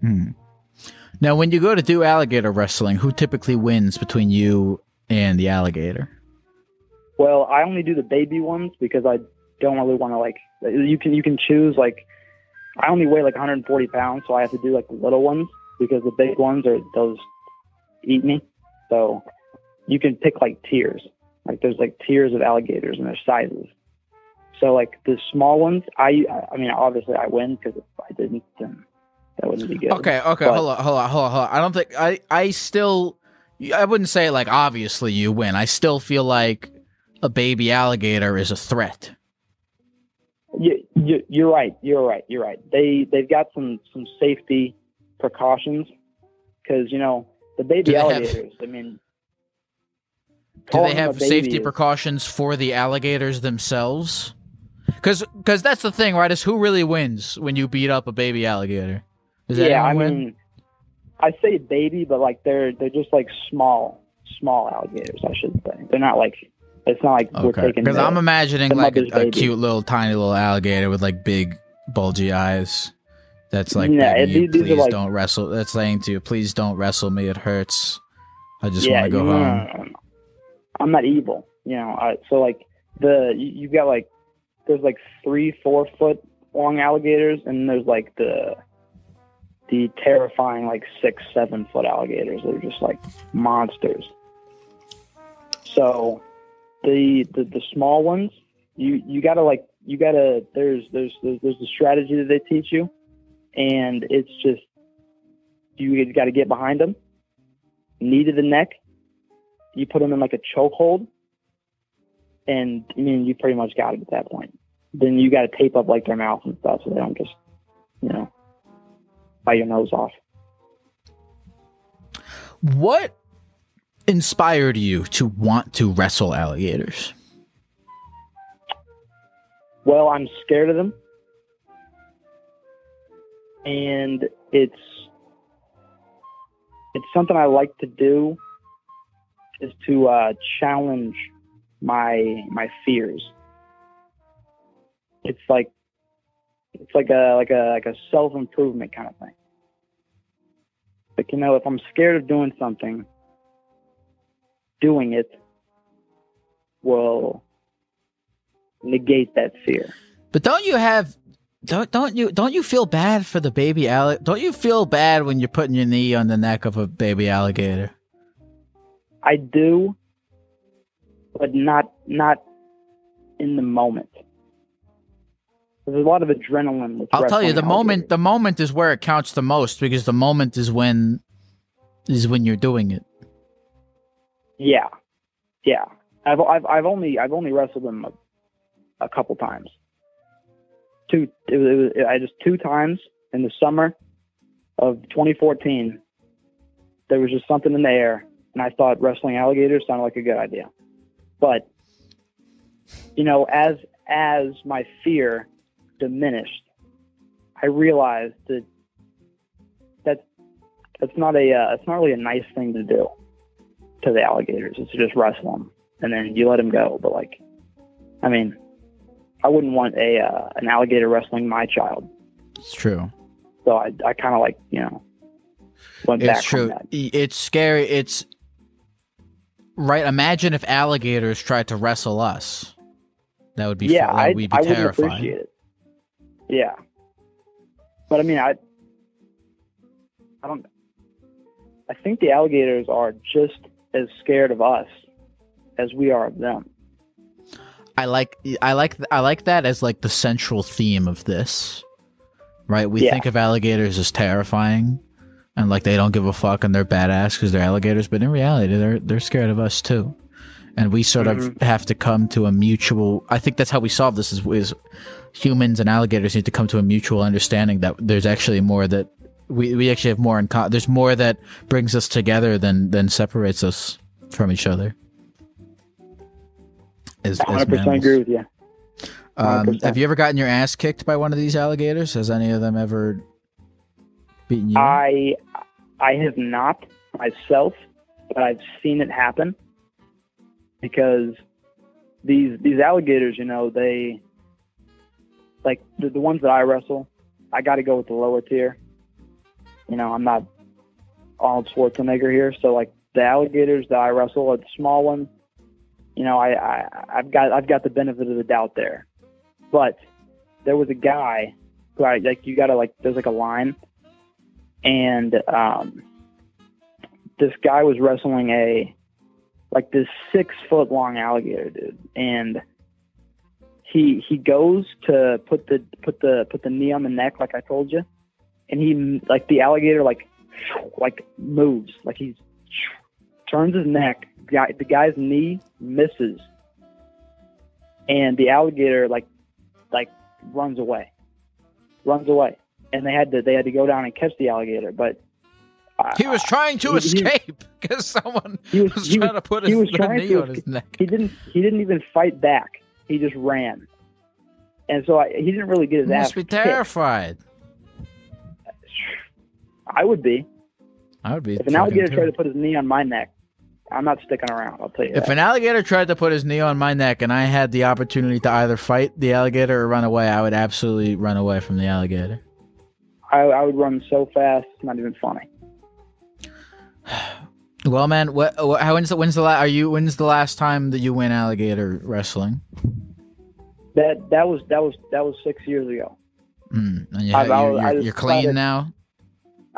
Speaker 4: Hmm. Now, when you go to do alligator wrestling, who typically wins between you and the alligator?
Speaker 5: Well, I only do the baby ones because I don't really want to like. You can you can choose like. I only weigh like 140 pounds, so I have to do like the little ones because the big ones are those eat me. So you can pick like tiers. Like there's like tiers of alligators and their sizes. So like the small ones, I I mean obviously I win because if I didn't, then that wouldn't be good.
Speaker 4: Okay, okay,
Speaker 5: But-
Speaker 4: hold on, hold on, hold on, hold on. I don't think I I still I wouldn't say like obviously you win. I still feel like a baby alligator is a threat.
Speaker 5: You, you, you're right. You're right. You're right. They they've got some some safety precautions because you know the baby
Speaker 4: they have-
Speaker 5: alligators. I mean,
Speaker 4: Do they have safety precautions for the alligators themselves? Because because that's the thing, right? Is who really wins when you beat up a baby alligator? Does
Speaker 5: yeah, I
Speaker 4: win?
Speaker 5: mean, I say baby, but like they're they're just like small small alligators. I should say they're not like it's not like we're taking
Speaker 4: because I'm imagining like a, a cute little tiny little alligator with like big bulgy eyes. That's like, begging you,
Speaker 5: these-
Speaker 4: please
Speaker 5: like-
Speaker 4: don't wrestle. That's saying to you, please don't wrestle me. It hurts. I just
Speaker 5: yeah,
Speaker 4: want to go home.
Speaker 5: no, no, no. I'm not evil, you know. I, so like the you, you've got like there's like three four foot long alligators, and there's like the the terrifying like six seven foot alligators. They're just like monsters. So the the, the small ones, you you gotta like you gotta there's there's there's, there's a strategy that they teach you, and it's just you got to get behind them, knee to the neck, you put them in like a chokehold, and I mean you pretty much got it at that point. Then you got to tape up like their mouth and stuff so they don't just, you know, bite your nose off.
Speaker 4: What inspired you to want to wrestle alligators?
Speaker 5: Well, I'm scared of them, and it's it's something I like to do is to uh, challenge my my fears. It's like it's like a like a like a self improvement kind of thing. Like you know, if I'm scared of doing something, doing it will negate that fear.
Speaker 4: But don't you have don't don't you don't you feel bad for the baby alligator? Don't you feel bad when you're putting your knee on the neck of a baby alligator?
Speaker 5: I do, but not not in the moment. There's a lot of adrenaline. With
Speaker 4: I'll tell you, the moment the moment is where it counts the most because the moment is when is when you're doing it.
Speaker 5: Yeah, yeah. I've I've I've only I've only wrestled them a, a couple times. Two, it was, it was, I just two times in the summer of 2014. There was just something in the air, and I thought wrestling alligators sounded like a good idea. But you know, as as my fear diminished, I realized that that that's not a uh, it's not really a nice thing to do to the alligators is to just wrestle them and then you let them go. But like, I mean, I wouldn't want a uh, an alligator wrestling my child.
Speaker 4: It's true.
Speaker 5: So I I kind of like you know went back
Speaker 4: It's true. It's scary. It's right. Imagine if alligators tried to wrestle us. That would be
Speaker 5: yeah, I
Speaker 4: would be
Speaker 5: I wouldn't
Speaker 4: terrifying.
Speaker 5: appreciate it. Yeah. But I mean, I, I don't. I think the alligators are just as scared of us as we are of them.
Speaker 4: I like I like I like that as like the central theme of this. Right? We
Speaker 5: Yeah.
Speaker 4: think of alligators as terrifying and like they don't give a fuck and they're badass because they're alligators, but in reality they're they're scared of us too. And we sort of
Speaker 5: Mhm.
Speaker 4: have to come to a mutual I think that's how we solve this is, is humans and alligators need to come to a mutual understanding that there's actually more that we, we actually have more in common. There's more that brings us together than than separates us from each other. As, as
Speaker 5: 100%
Speaker 4: mammals.
Speaker 5: agree with you.
Speaker 4: Um, have you ever gotten your ass kicked by one of these alligators? Has any of them ever beaten you?
Speaker 5: I I have not myself, but I've seen it happen because these these alligators, you know, they like the, the ones that I wrestle. I got to go with the lower tier. You know, I'm not Arnold Schwarzenegger here, so like the alligators that I wrestle are the small ones. You know, I, I I've got I've got the benefit of the doubt there, but there was a guy who I like. You got to like. There's like a line and um, this guy was wrestling a like this six foot long alligator, dude, and he he goes to put the put the put the knee on the neck, like I told you, and he like the alligator like like moves, like he's turns his neck. Guy, the guy's knee misses, and the alligator like like runs away, runs away, and they had to they had to go down and catch the alligator, but.
Speaker 4: he was trying to
Speaker 5: he-
Speaker 4: escape (laughs) because someone
Speaker 5: he was,
Speaker 4: was
Speaker 5: he
Speaker 4: trying
Speaker 5: was-
Speaker 4: to put
Speaker 5: he
Speaker 4: his
Speaker 5: was trying
Speaker 4: knee
Speaker 5: to
Speaker 4: on his neck.
Speaker 5: He didn't. He didn't even fight back. He just ran, and so I, he didn't really get his
Speaker 4: You
Speaker 5: ass.
Speaker 4: must be
Speaker 5: kicked.
Speaker 4: terrified.
Speaker 5: I would be.
Speaker 4: I would be.
Speaker 5: If an alligator tried to put his knee on my neck, I'm not sticking around. I'll tell you
Speaker 4: If
Speaker 5: that.
Speaker 4: an alligator tried to put his knee on my neck and I had the opportunity to either fight the alligator or run away, I would absolutely run away from the alligator.
Speaker 5: I, I would run so fast, it's not even funny. (sighs)
Speaker 4: Well, man, what, what how when's the when's the la- are you when's the last time that you went alligator wrestling?
Speaker 5: That that was that was that was six years ago.
Speaker 4: Mm, and you,
Speaker 5: I-
Speaker 4: you're,
Speaker 5: I
Speaker 4: you're, you're clean now.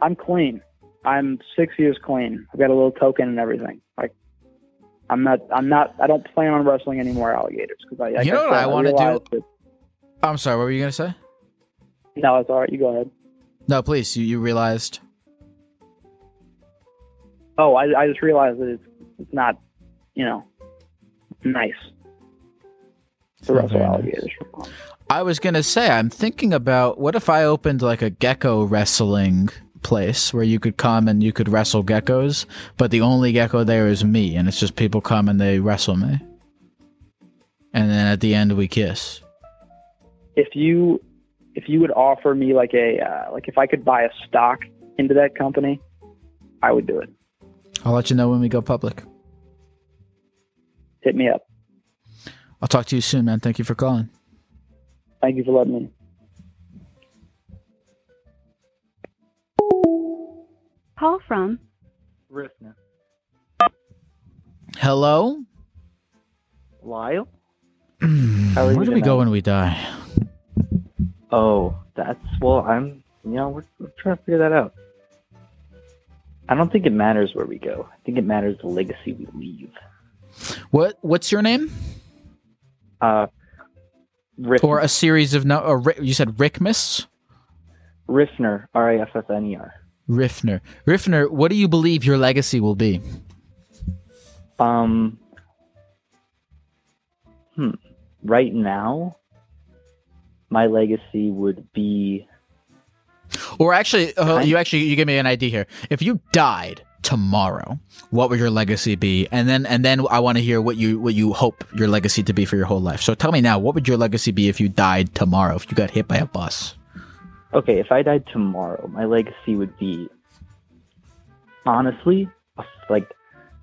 Speaker 5: I'm clean. I'm six years clean. I've got a little token and everything. I'm not. I'm not. I don't plan on wrestling any more alligators because I. like
Speaker 4: You know
Speaker 5: I
Speaker 4: what
Speaker 5: said,
Speaker 4: I want to
Speaker 5: do. That,
Speaker 4: I'm sorry. What were you gonna say?
Speaker 5: No, it's all right. You go ahead.
Speaker 4: No, please. You you realized.
Speaker 5: Oh, I, I just realized that it's it's not, you know, nice to wrestle
Speaker 4: nice.
Speaker 5: alligators.
Speaker 4: I was gonna say, I'm thinking about what if I opened like a gecko wrestling place where you could come and you could wrestle geckos, but the only gecko there is me, and it's just people come and they wrestle me, and then at the end we kiss.
Speaker 5: If you if you would offer me like a uh, like if I could buy a stock into that company, I would do it.
Speaker 4: I'll let you know when we go public.
Speaker 5: Hit me up.
Speaker 4: I'll talk to you soon, man. Thank you for calling.
Speaker 5: Thank you for letting me.
Speaker 2: Call from
Speaker 9: Rifna.
Speaker 4: Hello.
Speaker 9: Lyle?
Speaker 4: Where
Speaker 9: How are you
Speaker 4: do we go when we die?
Speaker 9: Oh, that's well. I'm. You know, we're, we're trying to figure that out. I don't think it matters where we go. I think it matters the legacy we leave.
Speaker 4: What What's your name?
Speaker 9: Uh, Riff-
Speaker 4: Or a series of no? Or you said Rickmas.
Speaker 9: Riffner, R I F F N E R.
Speaker 4: Riffner. Riffner. What do you believe your legacy will be?
Speaker 9: Um. Hmm. Right now, my legacy would be.
Speaker 4: Or actually, uh, you actually you give me an idea here. If you died tomorrow, what would your legacy be? And then and then I want to hear what you what you hope your legacy to be for your whole life. So tell me now, what would your legacy be if you died tomorrow? If you got hit by a bus?
Speaker 9: Okay, if I died tomorrow, my legacy would be. Honestly, like,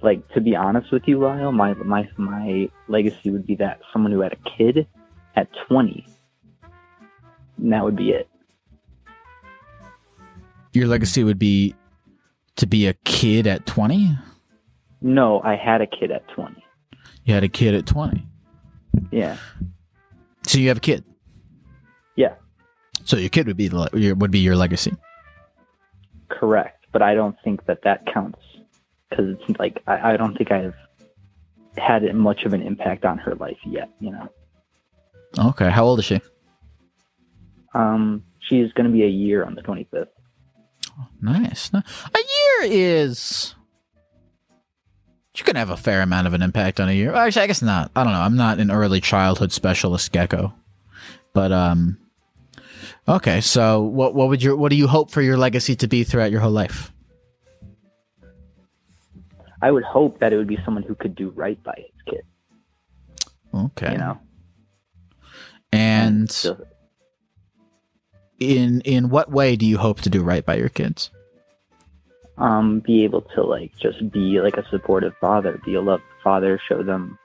Speaker 9: like to be honest with you, Lyle, my my my legacy would be that someone who had a kid at twenty. And that would be it.
Speaker 4: Your legacy would be to be a kid at twenty.
Speaker 9: No, I had a kid at twenty.
Speaker 4: You had a kid at twenty.
Speaker 9: Yeah.
Speaker 4: So you have a kid. So your kid would be the, your, would be your legacy.
Speaker 18: Correct, but I don't think that that counts because it's like I, I don't think I've had much of an impact on her life yet. You know,
Speaker 4: Okay. How old is she?
Speaker 18: um, she's going to be a year on the 25th.
Speaker 4: Nice. A year is. You can have a fair amount of an impact on a year. Actually, I guess not. I don't know. I'm not an early childhood specialist gecko, but um. Okay, so what what would your what do you hope for your legacy to be throughout your whole life?
Speaker 18: I would hope that it would be someone who could do right by his kid.
Speaker 4: Okay.
Speaker 18: You know,
Speaker 4: And in in what way do you hope to do right by your kids?
Speaker 18: um, be able to like just be like a supportive father, be a loved father, show them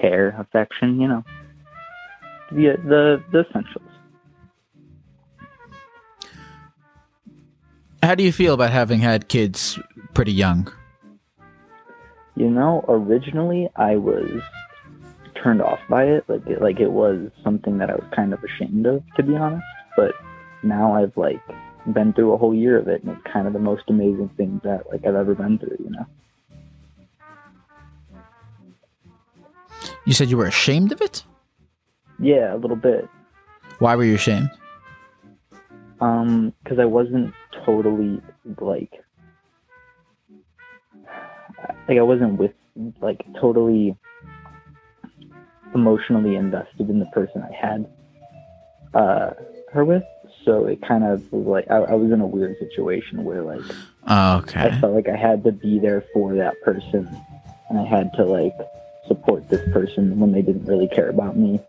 Speaker 18: care, affection. You know, the the the essentials.
Speaker 4: How do you feel about having had kids pretty young?
Speaker 18: You know, originally I was turned off by it. Like it, like it was something that I was kind of ashamed of, to be honest. But now I've like been through a whole year of it, and it's kind of the most amazing thing that like I've ever been through. You know.
Speaker 4: You said you were ashamed of it?
Speaker 18: Yeah, a little bit.
Speaker 4: Why were you ashamed?
Speaker 18: Um, because I wasn't totally like, like I wasn't with like totally emotionally invested in the person I had uh her with. So it kind of was like I, I was in a weird situation where like
Speaker 4: Oh, okay.
Speaker 18: I felt like I had to be there for that person, and I had to like support this person when they didn't really care about me.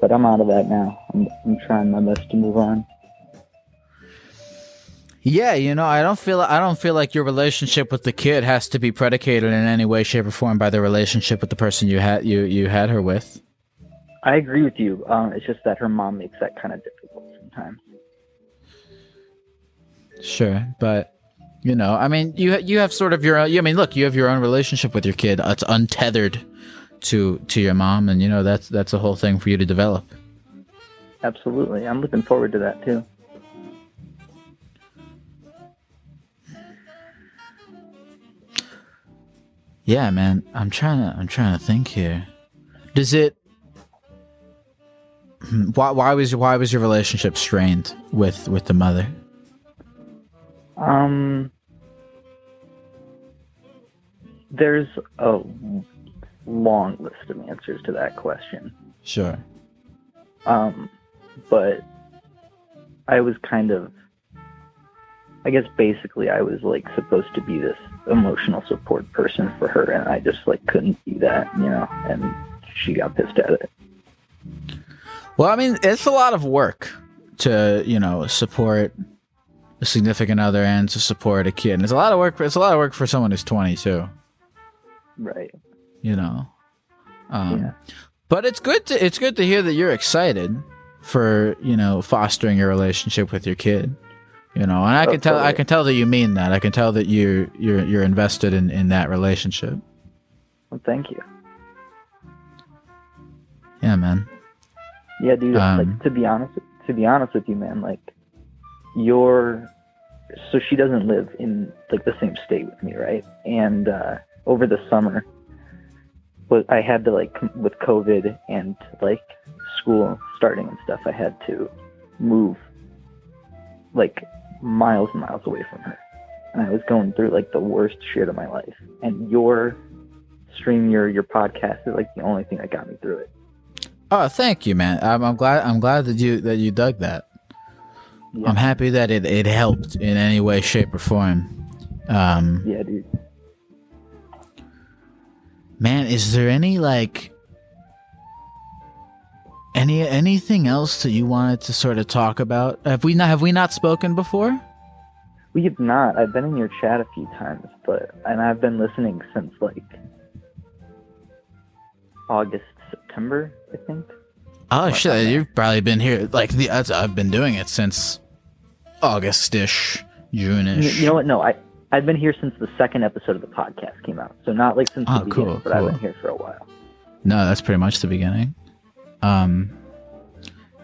Speaker 18: But I'm out of that now. I'm, I'm trying my best to move on.
Speaker 4: Yeah, you know, I don't feel I don't feel like your relationship with the kid has to be predicated in any way, shape, or form by the relationship with the person you had you you had her with.
Speaker 18: I agree with you. Um, it's just that her mom makes that kind of difficult sometimes.
Speaker 4: Sure, but you know, I mean, you you have sort of your own, I mean, look, you have your own relationship with your kid. It's untethered to to your mom, and you know that's that's a whole thing for you to develop.
Speaker 18: Absolutely, I'm looking forward to that too.
Speaker 4: Yeah, man, I'm trying to I'm trying to think here. Does it? Hmm, Why why was why was your relationship strained with with the mother?
Speaker 18: Um, there's a long list of answers to that question.
Speaker 4: Sure.
Speaker 18: Um, but I was kind of, I guess basically I was like supposed to be this emotional support person for her, and I just like couldn't be that, you know, and she got pissed at it.
Speaker 4: Well, I mean, it's a lot of work to you know support a significant other and to support a kid. And it's a lot of work. It's a lot of work for someone who's 22.
Speaker 18: Right.
Speaker 4: You know. Um, But it's good to it's good to hear that you're excited for you know fostering your relationship with your kid. You know, and I can tell I can tell that you mean that. I can tell that you you're you're invested in in that relationship.
Speaker 18: Well, thank you.
Speaker 4: Yeah, man.
Speaker 18: Yeah, dude.
Speaker 4: Um,
Speaker 18: like to be honest, to be honest with you, man, like you're. So she doesn't live in like the same state with me, right? And uh, over the summer, but I had to like with COVID and like school starting and stuff, I had to move like miles and miles away from her, and I was going through like the worst shit of my life. And your stream, your your podcast is like the only thing that got me through it.
Speaker 4: Oh, thank you, man. I'm, I'm glad. I'm glad that you that you dug that. I'm happy that it, it helped in any way, shape, or form. Um,
Speaker 18: Yeah, dude.
Speaker 4: Man, is there any like any anything else that you wanted to sort of talk about? Have we not have we not spoken before?
Speaker 18: We have not. I've been in your chat a few times, but and I've been listening since like August, September, I think.
Speaker 4: Oh shit, you've probably been here like the I've been doing it since August-ish, June-ish.
Speaker 18: you know what? No, I I've been here since the second episode of the podcast came out. So not like since
Speaker 4: Oh,
Speaker 18: the beginning,
Speaker 4: cool,
Speaker 18: but I've been here for a while.
Speaker 4: No, that's pretty much the beginning. Um,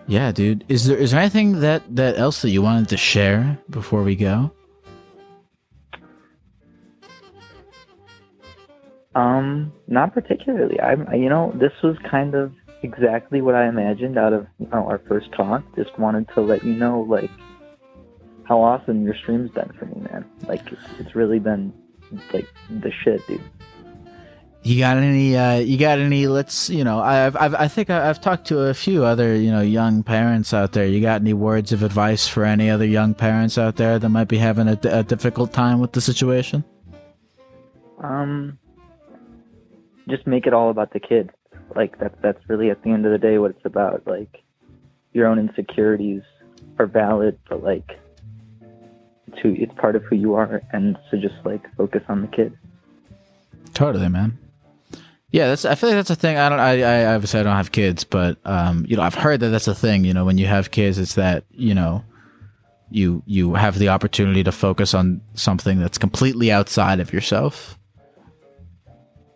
Speaker 4: Yeah, dude. Is there is there anything that that else that you wanted to share before we go?
Speaker 18: Um, not particularly. I'm, you know, this was kind of exactly what I imagined out of you know, our first talk. Just wanted to let you know, like, how awesome your stream's been for me, man. Like, it's, really been like the shit, dude.
Speaker 4: You got any? Uh, you got any? Let's you know. I've, I've I think I- I've talked to a few other you know young parents out there. You got any words of advice for any other young parents out there that might be having a, a difficult time with the situation?
Speaker 18: Um, just make it all about the kid. Like that's that's really at the end of the day what it's about. Like your own insecurities are valid, but like it's who it's part of who you are, and so just like focus on the kid.
Speaker 4: Totally, man. Yeah, that's. I feel like that's a thing. I don't. I, I obviously I don't have kids, but um, you know, I've heard that that's a thing. You know, when you have kids, it's that you know, you you have the opportunity to focus on something that's completely outside of yourself.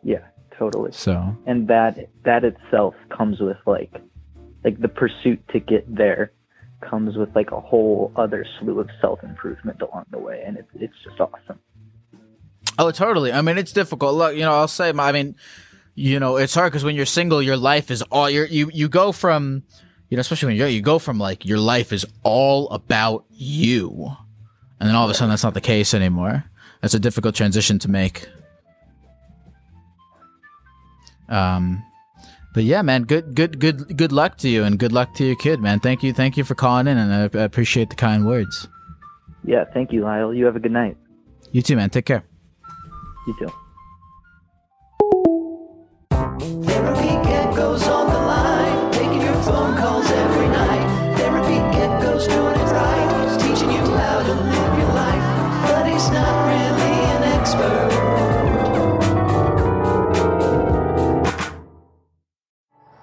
Speaker 18: Yeah, totally.
Speaker 4: So
Speaker 18: and that that itself comes with like like the pursuit to get there comes with like a whole other slew of self improvement along the way, and it's it's just awesome.
Speaker 4: Oh, totally. I mean, it's difficult. Look, you know, I'll say, I mean, you know, it's hard because when you're single, your life is all you're, you you go from, you know, especially when you're you go from like your life is all about you, and then all of a sudden that's not the case anymore. That's a difficult transition to make. Um, but yeah, man, good good good good luck to you, and good luck to your kid, man. Thank you, thank you for calling in, and I, I appreciate the kind words.
Speaker 18: Yeah, thank you, Lyle. You have a good night.
Speaker 4: You too, man. Take care.
Speaker 18: You too.
Speaker 1: Therapy Gecko's on the line, taking your phone calls every night. Therapy Gecko's doing it right, teaching you how to live your life, but he's not